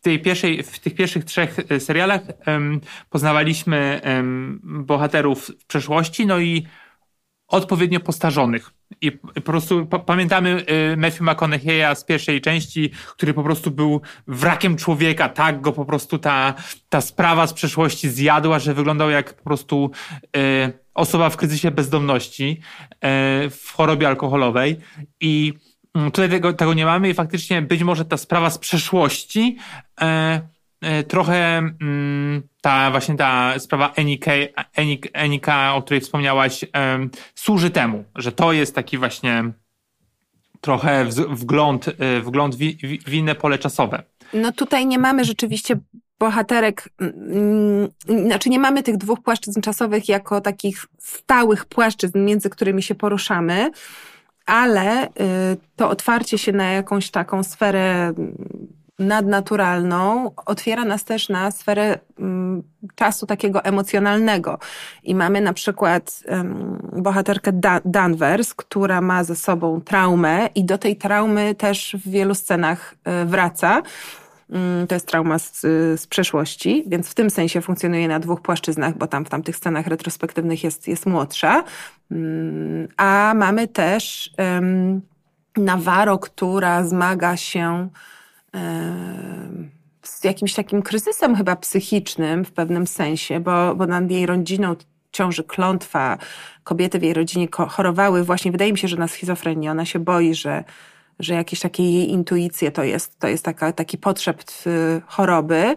tej pierwszej, w tych pierwszych trzech e, serialach um, poznawaliśmy um, bohaterów w przeszłości, no i odpowiednio postarzonych. I po prostu pamiętamy y, Matthew McConaughey'a z pierwszej części, który po prostu był wrakiem człowieka, tak go po prostu ta, ta sprawa z przeszłości zjadła, że wyglądał jak po prostu y, osoba w kryzysie bezdomności, w chorobie alkoholowej i tutaj tego, tego nie mamy i faktycznie być może ta sprawa z przeszłości e, e, trochę mm, ta właśnie ta sprawa Enika, Enika o której wspomniałaś, e, służy temu, że to jest taki właśnie trochę wgląd, wgląd w, w inne pole czasowe. No tutaj nie mamy rzeczywiście bohaterek, mm, znaczy nie mamy tych dwóch płaszczyzn czasowych jako takich stałych płaszczyzn, między którymi się poruszamy ale y, to otwarcie się na jakąś taką sferę nadnaturalną otwiera nas też na sferę mm, czasu takiego emocjonalnego. I mamy na przykład bohaterkę Danvers, która ma ze sobą traumę i do tej traumy też w wielu scenach y, wraca. Mm, to jest trauma z, z przeszłości, więc w tym sensie funkcjonuje na dwóch płaszczyznach, bo tam w tamtych scenach retrospektywnych jest, jest młodsza. Mm, a mamy też um, Nawaro, która zmaga się um, z jakimś takim kryzysem chyba psychicznym w pewnym sensie, bo, bo nad jej rodziną ciąży klątwa. Kobiety w jej rodzinie chorowały właśnie, wydaje mi się, że na schizofrenię. Ona się boi, że że jakieś takie jej intuicje to jest, to jest taka, taki potrzebt y, choroby.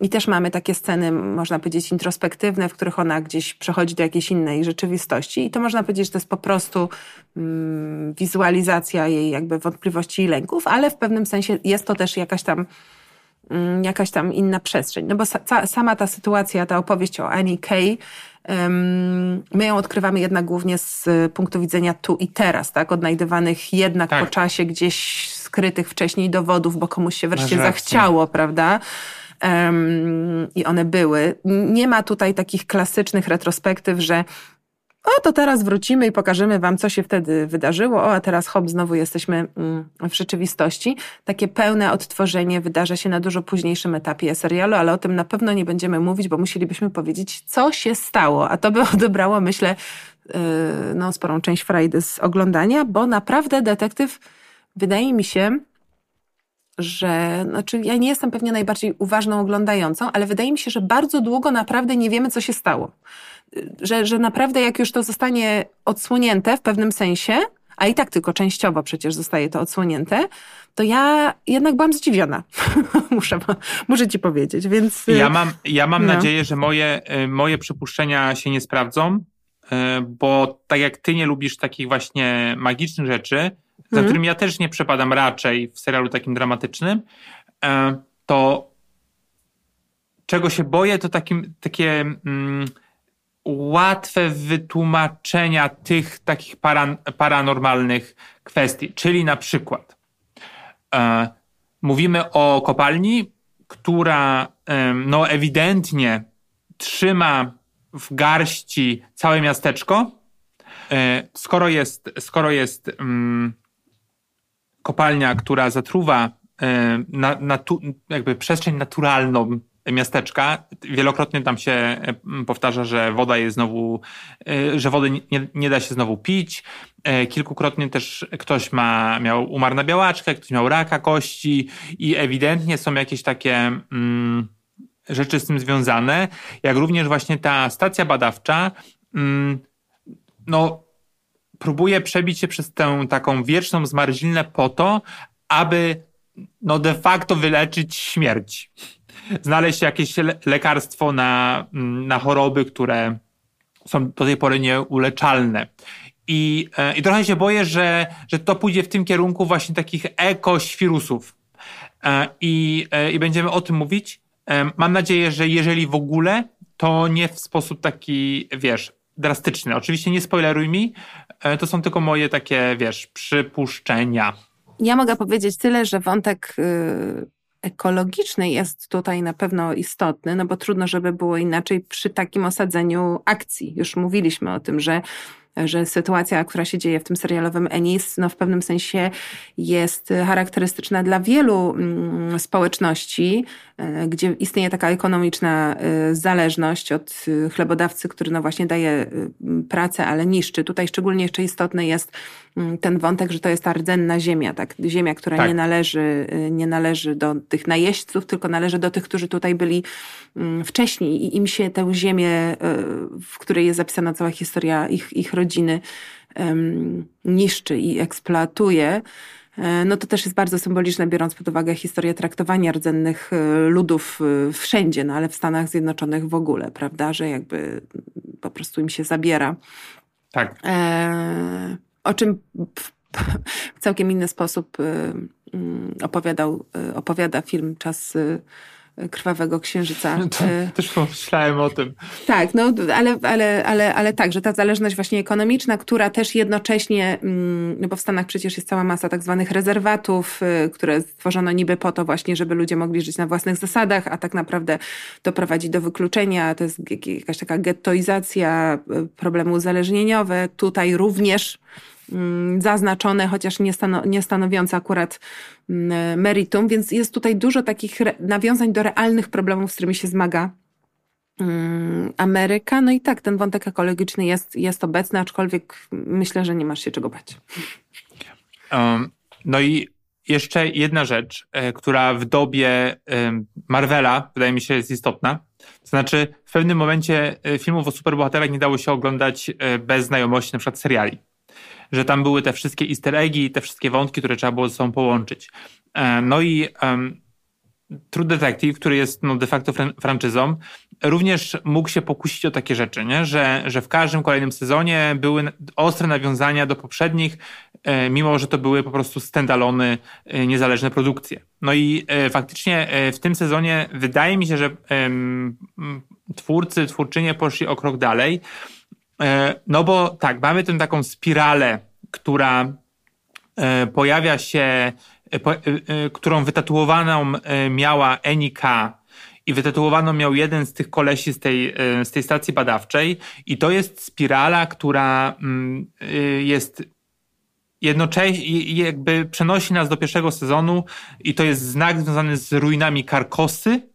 I też mamy takie sceny, można powiedzieć, introspektywne, w których ona gdzieś przechodzi do jakiejś innej rzeczywistości. I to można powiedzieć, że to jest po prostu mm, wizualizacja jej jakby wątpliwości i lęków, ale w pewnym sensie jest to też jakaś tam mm, jakaś tam inna przestrzeń. No bo sa, sama ta sytuacja, ta opowieść o Annie Kay, my ją odkrywamy jednak głównie z punktu widzenia tu i teraz, tak? Odnajdywanych jednak tak. po czasie gdzieś skrytych wcześniej dowodów, bo komuś się wreszcie zachciało, prawda? Um, I one były. Nie ma tutaj takich klasycznych retrospektyw, że o, to teraz wrócimy i pokażemy wam, co się wtedy wydarzyło. O, a teraz hop, znowu jesteśmy mm, w rzeczywistości. Takie pełne odtworzenie wydarza się na dużo późniejszym etapie serialu, ale o tym na pewno nie będziemy mówić, bo musielibyśmy powiedzieć, co się stało. A to by odebrało, myślę, yy, no, sporą część frajdy z oglądania, bo naprawdę detektyw, wydaje mi się, że, znaczy ja nie jestem pewnie najbardziej uważną oglądającą, ale wydaje mi się, że bardzo długo naprawdę nie wiemy, co się stało że, że naprawdę jak już to zostanie odsłonięte w pewnym sensie, a i tak tylko częściowo przecież zostaje to odsłonięte, to ja jednak byłam zdziwiona. muszę, muszę ci powiedzieć, więc... Ja mam, ja mam no. nadzieję, że moje, y, moje przypuszczenia się nie sprawdzą, y, bo tak jak ty nie lubisz takich właśnie magicznych rzeczy. Za mhm. którymi ja też nie przepadam raczej w serialu takim dramatycznym, y, to czego się boję, to takim, takie... Mm, łatwe wytłumaczenia tych takich paran, paranormalnych kwestii. Czyli na przykład e, mówimy o kopalni, która e, no ewidentnie trzyma w garści całe miasteczko. E, skoro jest, skoro jest mm, kopalnia, która zatruwa e, na, jakby przestrzeń naturalną miasteczka. Wielokrotnie tam się e, powtarza, że woda jest znowu, e, że wody nie, nie da się znowu pić. Kilkukrotnie też ktoś ma, miał umarł na białaczkę, ktoś miał raka kości i ewidentnie są jakieś takie mm, rzeczy z tym związane, jak również właśnie ta stacja badawcza mm, no, próbuje przebić się przez tę taką wieczną zmarzinę po to, aby no de facto wyleczyć śmierć znaleźć jakieś lekarstwo na, mm, na choroby, które są do tej pory nieuleczalne. I, e, I trochę się boję, że, że to pójdzie w tym kierunku właśnie takich ekoświrusów. E, I, e, I będziemy o tym mówić. Mam nadzieję, że jeżeli w ogóle, to nie w sposób taki, wiesz, drastyczny. Oczywiście nie spoileruj mi, to są tylko moje takie, wiesz, przypuszczenia. Ja mogę powiedzieć tyle, że wątek y, ekologiczny jest tutaj na pewno istotny, no bo trudno, żeby było inaczej przy takim osadzeniu akcji. Już mówiliśmy o tym, że że sytuacja, która się dzieje w tym serialowym Ennis, no w pewnym sensie jest charakterystyczna dla wielu mm, społeczności, e, gdzie istnieje taka ekonomiczna e, zależność od e, chlebodawcy, który no właśnie daje pracę, ale niszczy. Tutaj szczególnie jeszcze istotny jest mm, ten wątek, że to jest ta rdzenna ziemia, tak? Ziemia, która tak. nie należy, nie należy do tych najeźdźców, tylko należy do tych, którzy tutaj byli mm, wcześniej i im się tę ziemię, w której jest zapisana cała historia ich, ich rodziny, niszczy i eksploatuje, e, no to też jest bardzo symboliczne, biorąc pod uwagę historię traktowania rdzennych e, ludów e, wszędzie, no ale w Stanach Zjednoczonych w ogóle, prawda, że jakby po prostu im się zabiera. Tak. o czym w całkiem inny sposób opowiadał, opowiada film Czas Krwawego Księżyca. To, e, też pomyślałem o tym. Tak, no ale, ale, ale, ale tak, że ta zależność właśnie ekonomiczna, która też jednocześnie, mm, no bo w Stanach przecież jest cała masa tak zwanych rezerwatów, y, które stworzono niby po to właśnie, żeby ludzie mogli żyć na własnych zasadach, a tak naprawdę to prowadzi do wykluczenia, to jest jakaś taka gettoizacja, y, problemy uzależnieniowe. Tutaj również zaznaczone, chociaż nie, stano, nie stanowiące akurat mm, meritum, więc jest tutaj dużo takich nawiązań do realnych problemów, z którymi się zmaga mm, Ameryka. No i tak, ten wątek ekologiczny jest, jest obecny, aczkolwiek myślę, że nie masz się czego bać. Um, no i jeszcze jedna rzecz, e, która w dobie Marvela wydaje mi się jest istotna. To znaczy, w pewnym momencie e, filmów o superbohaterach nie dało się oglądać e, bez znajomości na przykład seriali że tam były te wszystkie easter eggi, te wszystkie wątki, które trzeba było ze sobą połączyć. E, no i um, True Detective, który jest no, de facto fran franczyzą, również mógł się pokusić o takie rzeczy, nie? Że, że w każdym kolejnym sezonie były ostre nawiązania do poprzednich, e, mimo że to były po prostu standalone, e, niezależne produkcje. No i faktycznie w tym sezonie wydaje mi się, że twórcy, twórczynie poszli o krok dalej, no bo tak, mamy tę taką spiralę, która pojawia się, którą wytatuowaną miała Enika i wytytułowano miał jeden z tych kolesi z tej, z tej stacji badawczej. I to jest spirala, która mm, jest jednocześnie jakby przenosi nas do pierwszego sezonu i to jest znak związany z ruinami Karkosy,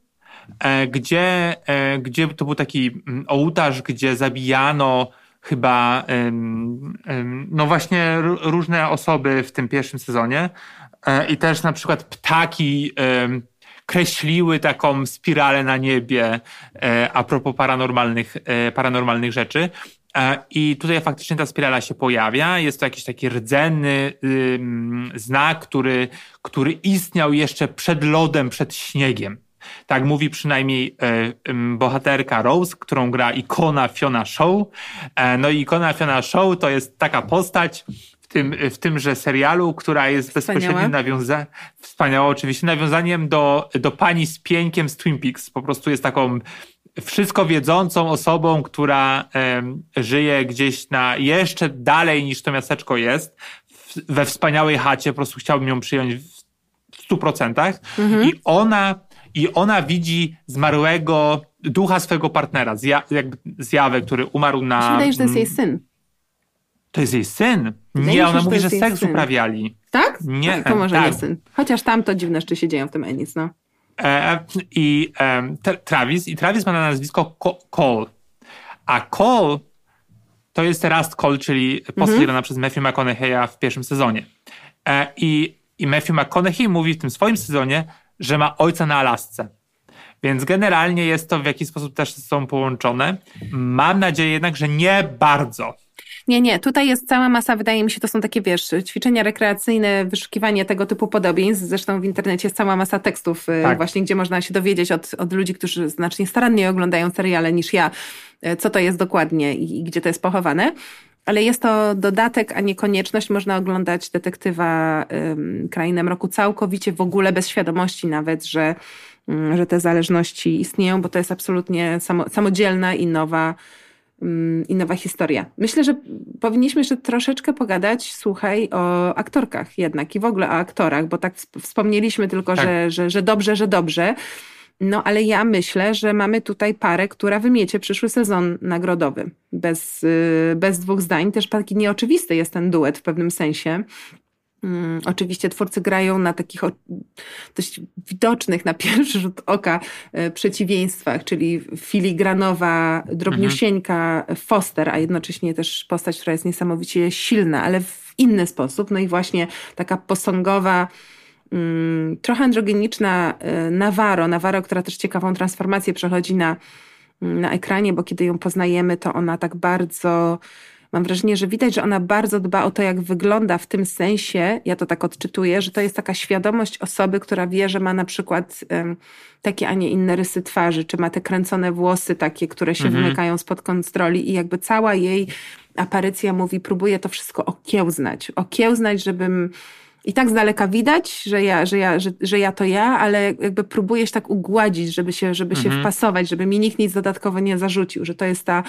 e, gdzie, e, gdzie to był taki mm, ołtarz, gdzie zabijano chyba no właśnie różne osoby w tym pierwszym sezonie e, i też na przykład ptaki kreśliły taką spiralę na niebie a propos paranormalnych, paranormalnych rzeczy. E, I tutaj faktycznie ta spirala się pojawia. Jest to jakiś taki rdzenny znak, który, który istniał jeszcze przed lodem, przed śniegiem. Tak mówi przynajmniej e, bohaterka Rose, którą gra ikona Fiona Show. E, no i ikona Fiona Show to jest taka postać w tym, w tymże serialu, która jest bezpośrednim nawiązaniem, wspaniała oczywiście, nawiązaniem do, do pani z pieńkiem z Twin Peaks. Po prostu jest taką wszystko wiedzącą osobą, która żyje gdzieś na jeszcze dalej niż to miasteczko jest, we wspaniałej chacie, po prostu chciałbym ją przyjąć w stu procentach. Mhm. I ona i ona widzi zmarłego ducha swojego partnera, zja, jakby zjawę, który umarł na... Wydaje, że to jest jej syn. To jest jej syn? Wydaje nie, ona mówi, że seks uprawiali. Tak? Nie, no, to może tak. nie syn. Chociaż tam to dziwne rzeczy się dzieją w tym Ennis, no. E, i Travis, i Travis ma na nazwisko Cole. A Cole to jest Rust Cole, czyli postać mhm. grana przez Matthew McConaughey'a w pierwszym sezonie. E, I, I Matthew McConaughey mówi w tym swoim sezonie, że ma ojca na Alasce. Więc generalnie jest to w jakiś sposób też ze sobą połączone. Mam nadzieję jednak, że nie bardzo. Nie, nie, tutaj jest cała masa, wydaje mi się, to są takie, wiesz, ćwiczenia rekreacyjne, wyszukiwanie tego typu podobieństw. Zresztą w internecie jest cała masa tekstów y, tak. właśnie, gdzie można się dowiedzieć od, od ludzi, którzy znacznie staranniej oglądają seriale niż ja, y, co to jest dokładnie i, i gdzie to jest pochowane. Ale jest to dodatek, a nie konieczność. Można oglądać detektywa um, Krainę Mroku całkowicie, w ogóle bez świadomości nawet, że, um, że te zależności istnieją, bo to jest absolutnie samo, samodzielna i nowa Mm, i nowa historia. Myślę, że powinniśmy jeszcze troszeczkę pogadać, słuchaj, o aktorkach jednak i w ogóle o aktorach, bo tak wspomnieliśmy tylko, tak. Że, że, że dobrze, że dobrze. No ale ja myślę, że mamy tutaj parę, która wymiecie przyszły sezon nagrodowy. Bez, y, bez dwóch zdań. Też taki nieoczywisty jest ten duet w pewnym sensie. Hmm, oczywiście twórcy grają na takich dość widocznych na pierwszy rzut oka e, przeciwieństwach, czyli filigranowa, drobniusieńka Foster, a jednocześnie też postać, która jest niesamowicie silna, ale w inny sposób. No i właśnie taka posągowa, trochę androgeniczna e, Navarro, Navarro, która też ciekawą transformację przechodzi na, na ekranie, bo kiedy ją poznajemy, to ona tak bardzo mam wrażenie, że widać, że ona bardzo dba o to, jak wygląda w tym sensie, ja to tak odczytuję, że to jest taka świadomość osoby, która wie, że ma na przykład um, takie, a nie inne rysy twarzy, czy ma te kręcone włosy takie, które się mhm. wymykają spod kontroli i jakby cała jej aparycja mówi, próbuje to wszystko okiełznać. Okiełznać, żebym i tak z daleka widać, że ja, że ja, że, że ja to ja, ale jakby próbujesz tak ugładzić, żeby się, żeby mhm. się wpasować, żeby mi nikt nic dodatkowo nie zarzucił, że to jest ta,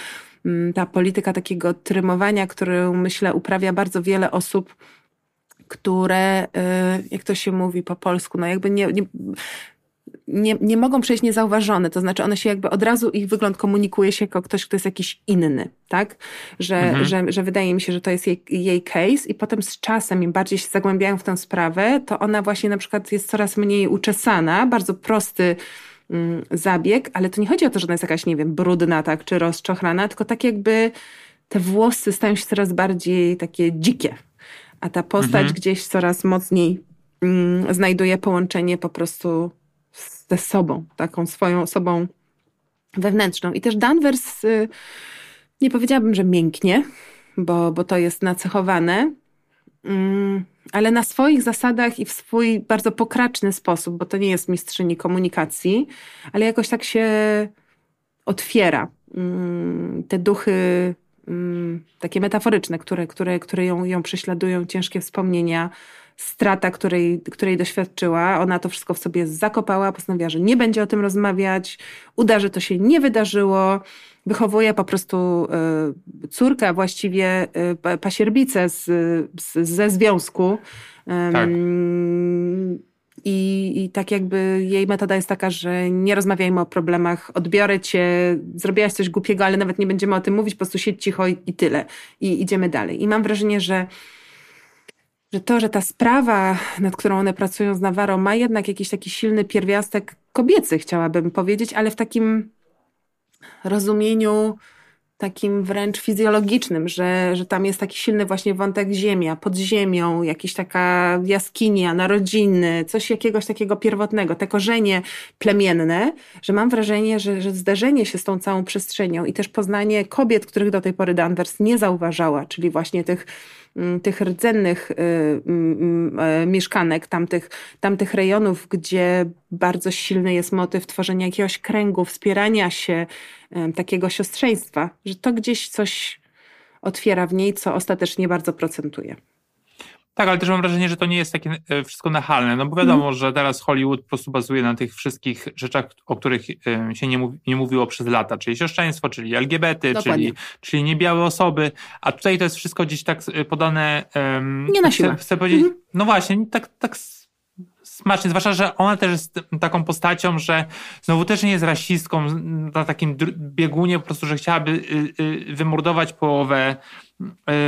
mm, ta polityka takiego trymowania, którą myślę uprawia bardzo wiele osób, które, y, jak to się mówi po polsku, no jakby nie, nie nie, nie mogą przejść niezauważone, to znaczy one się jakby od razu ich wygląd komunikuje się jako ktoś, kto jest jakiś inny, tak? Że, mhm. że, że wydaje mi się, że to jest jej, jej case i potem z czasem im bardziej się zagłębiają w tę sprawę, to ona właśnie na przykład jest coraz mniej uczesana, bardzo prosty mm, zabieg, ale to nie chodzi o to, że ona jest jakaś, nie wiem, brudna, tak, czy rozczochrana, tylko tak jakby te włosy stają się coraz bardziej takie dzikie, a ta postać mhm. gdzieś coraz mocniej mm, znajduje połączenie po prostu ze sobą, taką swoją osobą wewnętrzną. I też Danvers, y, nie powiedziałabym, że mięknie, bo, bo to jest nacechowane, mm, ale na swoich zasadach i w swój bardzo pokraczny sposób, bo to nie jest mistrzyni komunikacji, ale jakoś tak się otwiera. Mm, te duchy mm, takie metaforyczne, które, które, które ją, ją prześladują, ciężkie wspomnienia, strata, której, której doświadczyła. Ona to wszystko w sobie zakopała, postanowiła, że nie będzie o tym rozmawiać, uda, że to się nie wydarzyło. Wychowuje po prostu y, córkę, właściwie y, pasierbicę z, z, ze związku. Tak. I, I tak jakby jej metoda jest taka, że nie rozmawiajmy o problemach, odbiorę cię, zrobiłaś coś głupiego, ale nawet nie będziemy o tym mówić, po prostu siedź cicho i, i tyle. I idziemy dalej. I mam wrażenie, że że to, że ta sprawa, nad którą one pracują z Navarro, ma jednak jakiś taki silny pierwiastek kobiecy, chciałabym powiedzieć, ale w takim rozumieniu takim wręcz fizjologicznym, że, że tam jest taki silny właśnie wątek ziemia, pod ziemią, jakaś taka jaskinia, narodziny, coś jakiegoś takiego pierwotnego, te korzenie plemienne, że mam wrażenie, że, że zderzenie się z tą całą przestrzenią i też poznanie kobiet, których do tej pory Danvers nie zauważała, czyli właśnie tych tych rdzennych y, mm, mm, e, mieszkanek, tamtych, tamtych rejonów, gdzie bardzo silny jest motyw tworzenia jakiegoś kręgu, wspierania się, takiego siostrzeństwa, że to gdzieś coś otwiera w niej, co ostatecznie bardzo procentuje. Tak, ale też mam wrażenie, że to nie jest takie e, wszystko nachalne. No bo wiadomo, mm. że teraz Hollywood po prostu bazuje na tych wszystkich rzeczach, o których e, się nie, mówi, nie mówiło przez lata, czyli siostrzeństwo, czyli LGBT, czyli, czyli niebiałe osoby, a tutaj to jest wszystko gdzieś tak e, podane... Um, nie na siłę. Chcę, chcę powiedzieć, mm. no właśnie, tak, tak smacznie, zwłaszcza, że ona też jest taką postacią, że znowu też nie jest rasistką na takim biegunie po prostu, że chciałaby y, y, wymordować połowę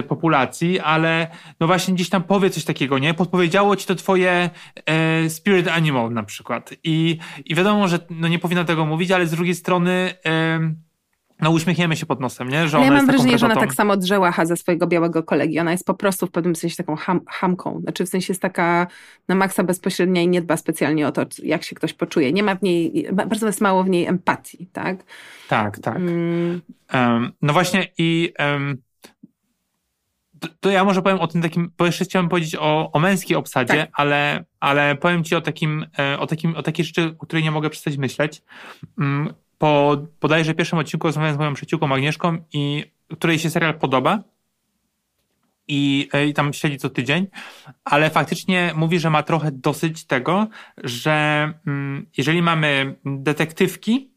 populacji, ale no właśnie gdzieś tam powie coś takiego, nie? Podpowiedziało ci to twoje e, spirit animal na przykład i, i wiadomo, że no nie powinna tego mówić, ale z drugiej strony e, no uśmiechniemy się pod nosem, nie? Że Ale ja mam wrażenie, że ona tak samo drzeła ze swojego białego kolegi. Ona jest po prostu w pewnym sensie taką ham, hamką. Znaczy w sensie jest taka na maksa bezpośrednia i nie dba specjalnie o to, jak się ktoś poczuje. Nie ma w niej, bardzo jest mało w niej empatii, tak? Tak, tak. Mm. Um, no właśnie i um, to, to, ja może powiem o tym takim, bo jeszcze chciałem powiedzieć o, o męskiej obsadzie, tak. ale, ale powiem ci o takim, e, o takim, o takiej rzeczy, o której nie mogę przestać myśleć. Um, po bodajże pierwszym odcinku rozmawiałem z moją przyjaciółką Agnieszką, i, której się serial podoba i, e, i tam śledzi co tydzień, ale faktycznie mówi, że ma trochę dosyć tego, że mm, jeżeli mamy detektywki,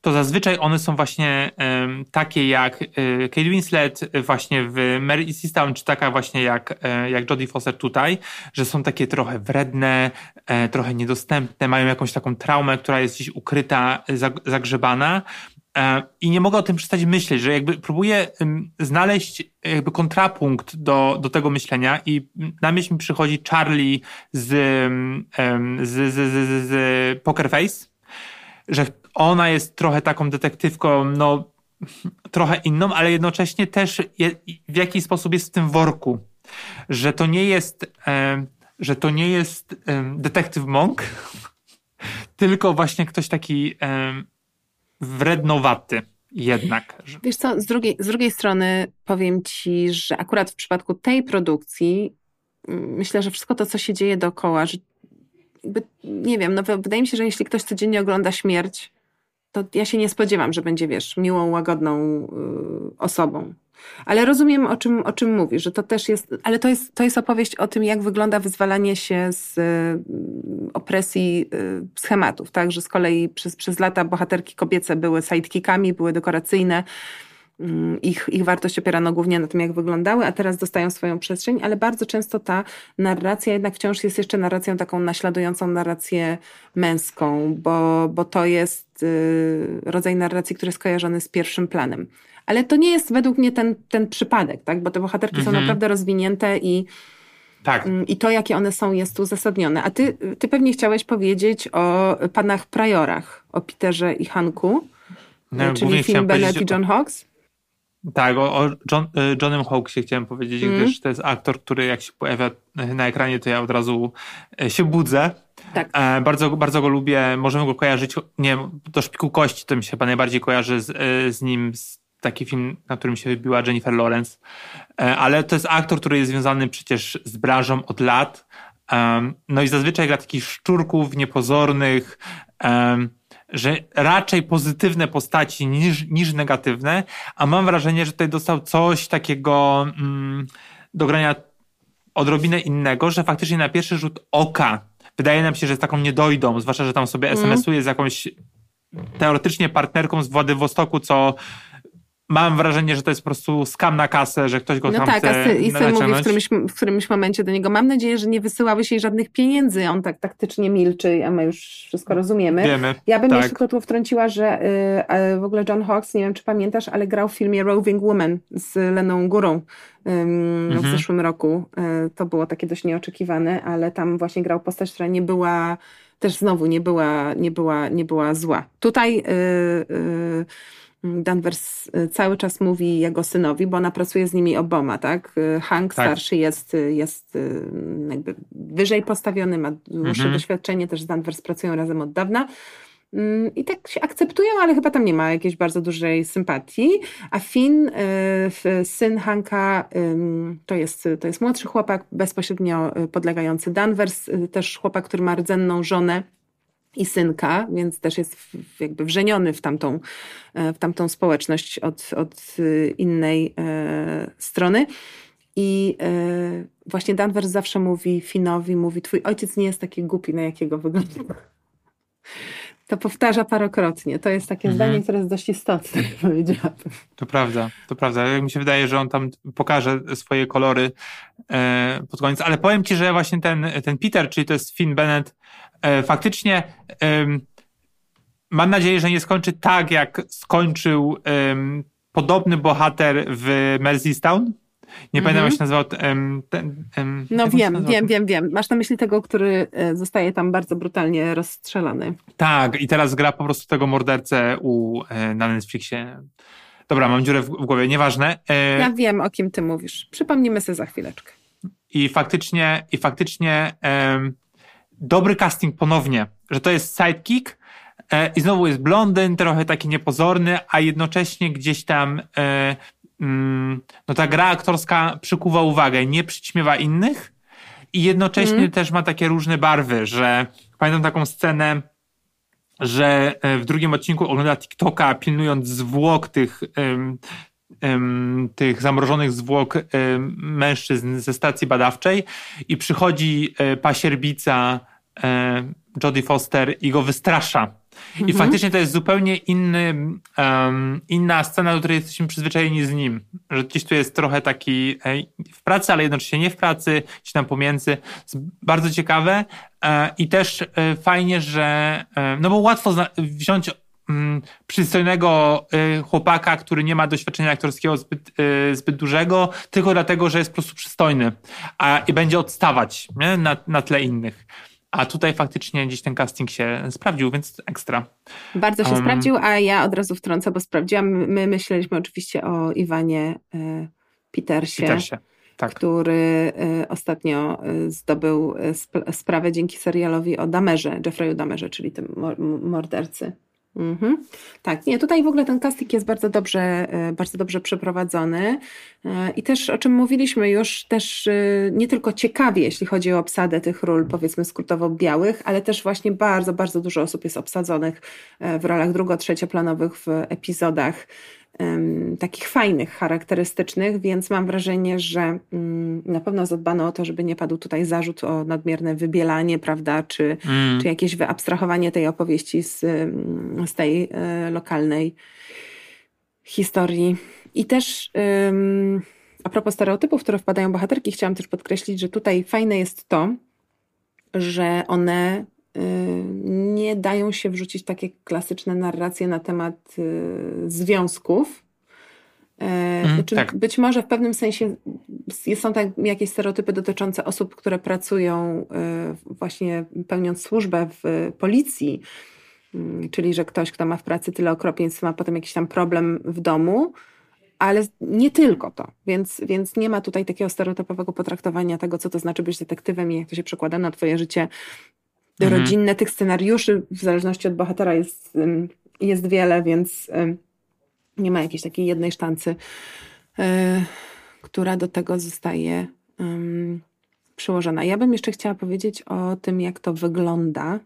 to zazwyczaj one są właśnie um, takie jak y, Kate Winslet właśnie w Mary i czy taka właśnie jak, y, jak Jodie Foster tutaj, że są takie trochę wredne, trochę niedostępne, mają jakąś taką traumę, która jest gdzieś ukryta, zagrzebana. I nie mogę o tym przestać myśleć, że jakby próbuję znaleźć jakby kontrapunkt do, do tego myślenia i na myśl mi przychodzi Charlie z, z, z, z, z Poker Face, że ona jest trochę taką detektywką, no trochę inną, ale jednocześnie też je, w jakiś sposób jest w tym worku, że to nie jest, e, że to nie jest e, detektyw Monk, tylko właśnie ktoś taki e, wrednowaty jednak. Wiesz co, z drugiej, z drugiej strony powiem ci, że akurat w przypadku tej produkcji myślę, że wszystko to, co się dzieje dookoła, że jakby, nie wiem, no wydaje mi się, że jeśli ktoś codziennie ogląda śmierć, to ja się nie spodziewam, że będzie, wiesz, miłą, łagodną y, osobą. Ale rozumiem, o czym, o czym mówisz, że to też jest, ale to jest, to jest opowieść o tym, jak wygląda wyzwalanie się z y, opresji y, schematów, tak, że z kolei przez, przez lata bohaterki kobiece były sidekickami, były dekoracyjne, ich, ich wartość opierano głównie na tym, jak wyglądały, a teraz dostają swoją przestrzeń, ale bardzo często ta narracja jednak wciąż jest jeszcze narracją taką naśladującą narrację męską, bo, bo to jest y, rodzaj narracji, który jest kojarzony z pierwszym planem. Ale to nie jest według mnie ten, ten przypadek, tak? bo te bohaterki mhm. są naprawdę rozwinięte i, tak. Mm, I to, jakie one są, jest uzasadnione. A ty, ty pewnie chciałeś powiedzieć o panach Prajorach, o Peterze i Hanku, no, czyli film Bennett i John Hawks. Tak, o, o John, y, Johnem Hawkesie chciałem powiedzieć, mm. gdyż to jest aktor, który jak się pojawia na ekranie, to ja od razu e, się budzę. Tak. E, bardzo, bardzo go lubię, możemy go kojarzyć, nie do Szpiku Kości, to mi się chyba najbardziej kojarzy z, e, z nim, z taki film, na którym się wybiła Jennifer Lawrence. Ale to jest aktor, który jest związany przecież z branżą od lat. No i zazwyczaj gra takich szczurków niepozornych, że raczej pozytywne postaci niż, niż negatywne, a mam wrażenie, że tutaj dostał coś takiego mm, do grania odrobinę innego, że faktycznie na pierwszy rzut oka wydaje nam się, że jest taką niedojdą, zwłaszcza, że tam sobie Mm. SMS-uje z jakąś teoretycznie partnerką z Władywostoku, co mam wrażenie, że to jest po prostu skam na kasę, że ktoś go No tam tak, chce a sy- i syn mówi w którymś, w którymś momencie do niego, mam nadzieję, że nie wysyłałeś jej żadnych pieniędzy. On tak taktycznie milczy, a my już wszystko rozumiemy. Wiemy, Ja bym tak. jeszcze tylko wtrąciła, że y, w ogóle John Hawkes, nie wiem czy pamiętasz, ale grał w filmie Roving Woman z Leną Górą ym, w Mhm. zeszłym roku. Y, to było takie dość nieoczekiwane, ale tam właśnie grał postać, która nie była, też znowu nie była, nie była, nie była zła. Tutaj y, y, Danvers y, cały czas mówi jego synowi, bo ona pracuje z nimi oboma, tak? Y, Hank Tak. starszy jest, y, jest jakby wyżej postawiony, ma dłuższe Mhm. doświadczenie, też z Danvers pracują razem od dawna. Mm, I tak się akceptują, ale chyba tam nie ma jakiejś bardzo dużej sympatii. A Finn, syn Hanka, to jest, to jest młodszy chłopak, bezpośrednio podlegający Danvers, też chłopak, który ma rdzenną żonę i synka, więc też jest jakby wrzeniony w tamtą, e, w tamtą społeczność od, od y, innej e, strony. I e, właśnie Danvers zawsze mówi Finowi, mówi, twój ojciec nie jest taki głupi, na jakiego wygląda. To powtarza parokrotnie. To jest takie Mhm. zdanie, które jest dość istotne, powiedziałabym. To prawda, to prawda. Jak mi się wydaje, że on tam pokaże swoje kolory e, pod koniec. Ale powiem ci, że właśnie ten, ten Peter, czyli to jest Finn Bennett, e, faktycznie em, mam nadzieję, że nie skończy tak, jak skończył podobny bohater w Merseystone. Nie pamiętam, jak się nazywał ten... No wiem, nazywał? wiem, wiem, wiem. Masz na myśli tego, który e, zostaje tam bardzo brutalnie rozstrzelany. Tak, i teraz gra po prostu tego mordercę u, e, na Netflixie. Dobra, mam dziurę w, w głowie, nieważne. E, Ja wiem, o kim ty mówisz. Przypomnimy sobie za chwileczkę. I faktycznie, i faktycznie dobry casting ponownie, że to jest sidekick i znowu jest blondyn, trochę taki niepozorny, a jednocześnie gdzieś tam no ta gra aktorska przykuwa uwagę, nie przyćmiewa innych i jednocześnie też ma takie różne barwy, że pamiętam taką scenę, że e, w drugim odcinku ogląda TikToka, pilnując zwłok tych, tych zamrożonych zwłok em, mężczyzn ze stacji badawczej i przychodzi e, pasierbica e, Jodie Foster i go wystrasza. I faktycznie to jest zupełnie inny, em, inna scena, do której jesteśmy przyzwyczajeni z nim. Że gdzieś tu jest trochę taki w pracy, ale jednocześnie nie w pracy, gdzieś tam pomiędzy. Jest bardzo ciekawe e, i też e, fajnie, że e, no bo łatwo wziąć mm, przystojnego chłopaka, który nie ma doświadczenia aktorskiego zbyt, zbyt dużego, tylko dlatego, że jest po prostu przystojny a, i będzie odstawać nie? Na, na tle innych. A tutaj faktycznie gdzieś ten casting się sprawdził, więc ekstra. Bardzo się Um, sprawdził, a ja od razu wtrącę, bo sprawdziłam. My myśleliśmy oczywiście o Iwanie e, Petersie, Petersie. Tak. który e, ostatnio e, zdobył sp- sprawę dzięki serialowi o Damerze, Jeffreyu Damerze, czyli tym mor- m- mordercy. Mhm. Tak, nie, tutaj w ogóle ten casting jest bardzo dobrze, e, bardzo dobrze przeprowadzony E, i też o czym mówiliśmy już, też e, nie tylko ciekawie, jeśli chodzi o obsadę tych ról, powiedzmy skrótowo białych, ale też właśnie bardzo, bardzo dużo osób jest obsadzonych w rolach drugo-trzecioplanowych w epizodach takich fajnych, charakterystycznych, więc mam wrażenie, że mm, na pewno zadbano o to, żeby nie padł tutaj zarzut o nadmierne wybielanie, prawda, czy, Mm. czy jakieś wyabstrahowanie tej opowieści z, mm, z tej e, lokalnej historii. I też a propos stereotypów, które wpadają bohaterki, chciałam też podkreślić, że tutaj fajne jest to, że one nie dają się wrzucić takie klasyczne narracje na temat y, związków. E, znaczy, tak. Być może w pewnym sensie są tam jakieś stereotypy dotyczące osób, które pracują y, właśnie pełniąc służbę w policji, Mm, czyli że ktoś, kto ma w pracy tyle okropieństw, ma potem jakiś tam problem w domu, ale nie tylko to. Więc, więc nie ma tutaj takiego stereotypowego potraktowania tego, co to znaczy być detektywem i jak to się przekłada na twoje życie Mhm. rodzinne. Tych scenariuszy w zależności od bohatera jest, jest wiele, więc nie ma jakiejś takiej jednej sztancy, y, która do tego zostaje przyłożona. Ja bym jeszcze chciała powiedzieć o tym, jak to wygląda.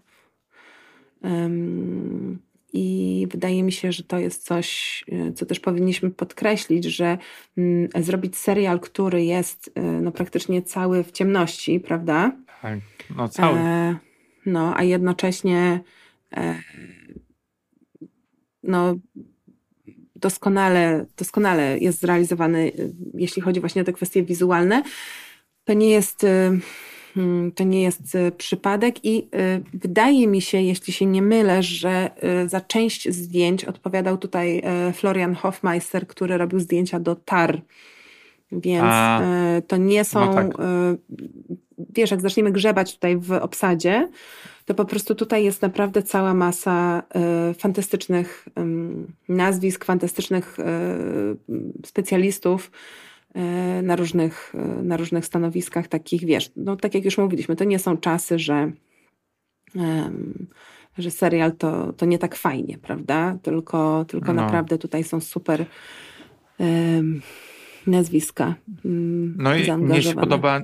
I wydaje mi się, że to jest coś, y, co też powinniśmy podkreślić, że mm, zrobić serial, który jest y, no, praktycznie cały w ciemności, prawda? Tak, no cały. E, no, a jednocześnie e, no, doskonale, doskonale jest zrealizowany, y, jeśli chodzi właśnie o te kwestie wizualne. To nie jest, y, hmm, to nie jest y, przypadek i wydaje mi się, jeśli się nie mylę, że za część zdjęć odpowiadał tutaj Florian Hofmeister, który robił zdjęcia do TAR. Więc A, to nie są. No tak. Wiesz, jak zaczniemy grzebać tutaj w obsadzie, to po prostu tutaj jest naprawdę cała masa y, fantastycznych y, nazwisk, fantastycznych y, specjalistów na różnych, na różnych stanowiskach takich, wiesz, no tak jak już mówiliśmy, to nie są czasy, że że serial to, to nie tak fajnie, prawda? Tylko, tylko no. naprawdę tutaj są super nazwiska. Um, no i mnie się podoba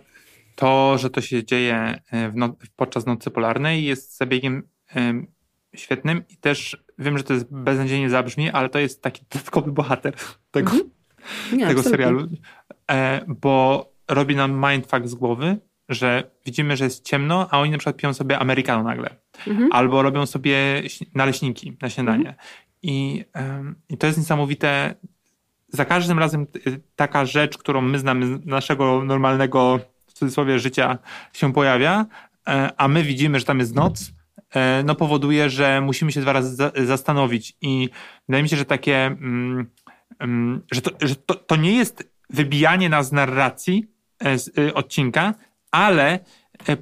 to, że to się dzieje e, no, podczas nocy polarnej jest zabiegiem um, świetnym i też wiem, że to jest beznadziejnie zabrzmi, ale to jest taki dodatkowy bohater tego, mm -hmm. Nie, tego serialu, e, bo robi nam mindfuck z głowy, że widzimy, że jest ciemno, a oni na przykład piją sobie americano nagle. Mm -hmm. Albo robią sobie naleśniki na śniadanie. Mm -hmm. I, I to jest niesamowite. Za każdym razem taka rzecz, którą my znamy z naszego normalnego cudzysłowie życia się pojawia, e, a my widzimy, że tam jest noc, e, no powoduje, że musimy się dwa razy zastanowić. I wydaje mi się, że takie, mm, mm, że, to, że to, to nie jest wybijanie nas z narracji e, z odcinka, ale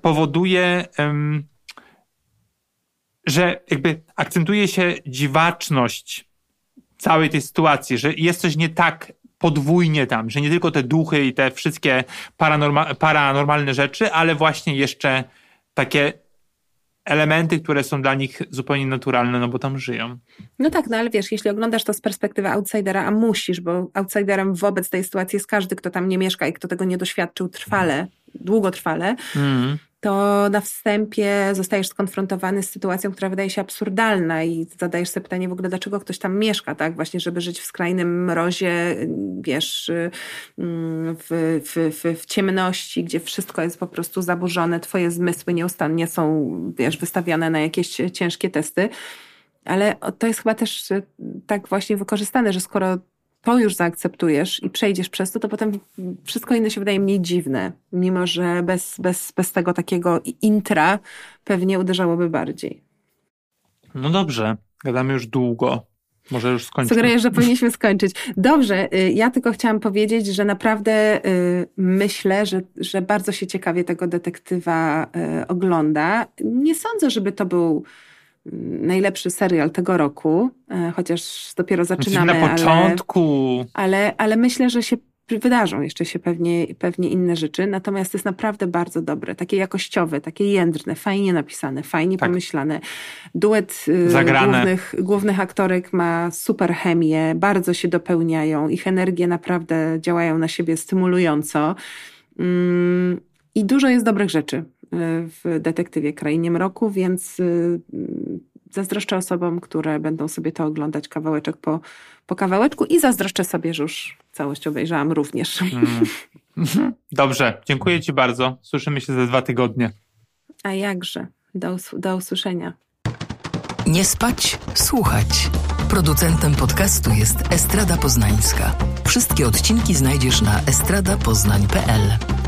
powoduje, że jakby akcentuje się dziwaczność całej tej sytuacji, że jest coś nie tak podwójnie tam, że nie tylko te duchy i te wszystkie paranorma paranormalne rzeczy, ale właśnie jeszcze takie elementy, które są dla nich zupełnie naturalne, no bo tam żyją. No tak, no ale wiesz, jeśli oglądasz to z perspektywy outsidera, a musisz, bo outsiderem wobec tej sytuacji jest każdy, kto tam nie mieszka i kto tego nie doświadczył trwale, długotrwale, mm to na wstępie zostajesz skonfrontowany z sytuacją, która wydaje się absurdalna i zadajesz sobie pytanie w ogóle, dlaczego ktoś tam mieszka, tak? Właśnie, żeby żyć w skrajnym mrozie, wiesz, mm, w, w, w, w ciemności, gdzie wszystko jest po prostu zaburzone, twoje zmysły nieustannie są, wiesz, wystawiane na jakieś ciężkie testy. Ale to jest chyba też tak właśnie wykorzystane, że skoro to już zaakceptujesz i przejdziesz przez to, to potem wszystko inne się wydaje mniej dziwne, mimo że bez, bez, bez tego takiego intra pewnie uderzałoby bardziej. No dobrze, gadamy już długo. Może już skończymy. Sugeruję, że powinniśmy skończyć. Dobrze, y, ja tylko chciałam powiedzieć, że naprawdę y, myślę, że, że bardzo się ciekawie tego detektywa y, ogląda. Nie sądzę, żeby to był najlepszy serial tego roku, e, chociaż dopiero zaczynamy. Na początku. Ale, ale, ale myślę, że się wydarzą jeszcze się pewnie, pewnie inne rzeczy, natomiast jest naprawdę bardzo dobre, takie jakościowe, takie jędrne, fajnie napisane, fajnie tak. pomyślane. Duet y, głównych, głównych aktorek ma super chemię, bardzo się dopełniają, ich energie naprawdę działają na siebie stymulująco. Mm, I dużo jest dobrych rzeczy w detektywie Krainie Mroku, więc y, zazdroszczę osobom, które będą sobie to oglądać kawałeczek po, po kawałeczku i zazdroszczę sobie, że już całość obejrzałam również. Mm. Dobrze, dziękuję Ci bardzo. Słyszymy się za dwa tygodnie. A jakże. Do, do usłyszenia. Nie spać, słuchać. Producentem podcastu jest Estrada Poznańska. Wszystkie odcinki znajdziesz na estradapoznań.pl.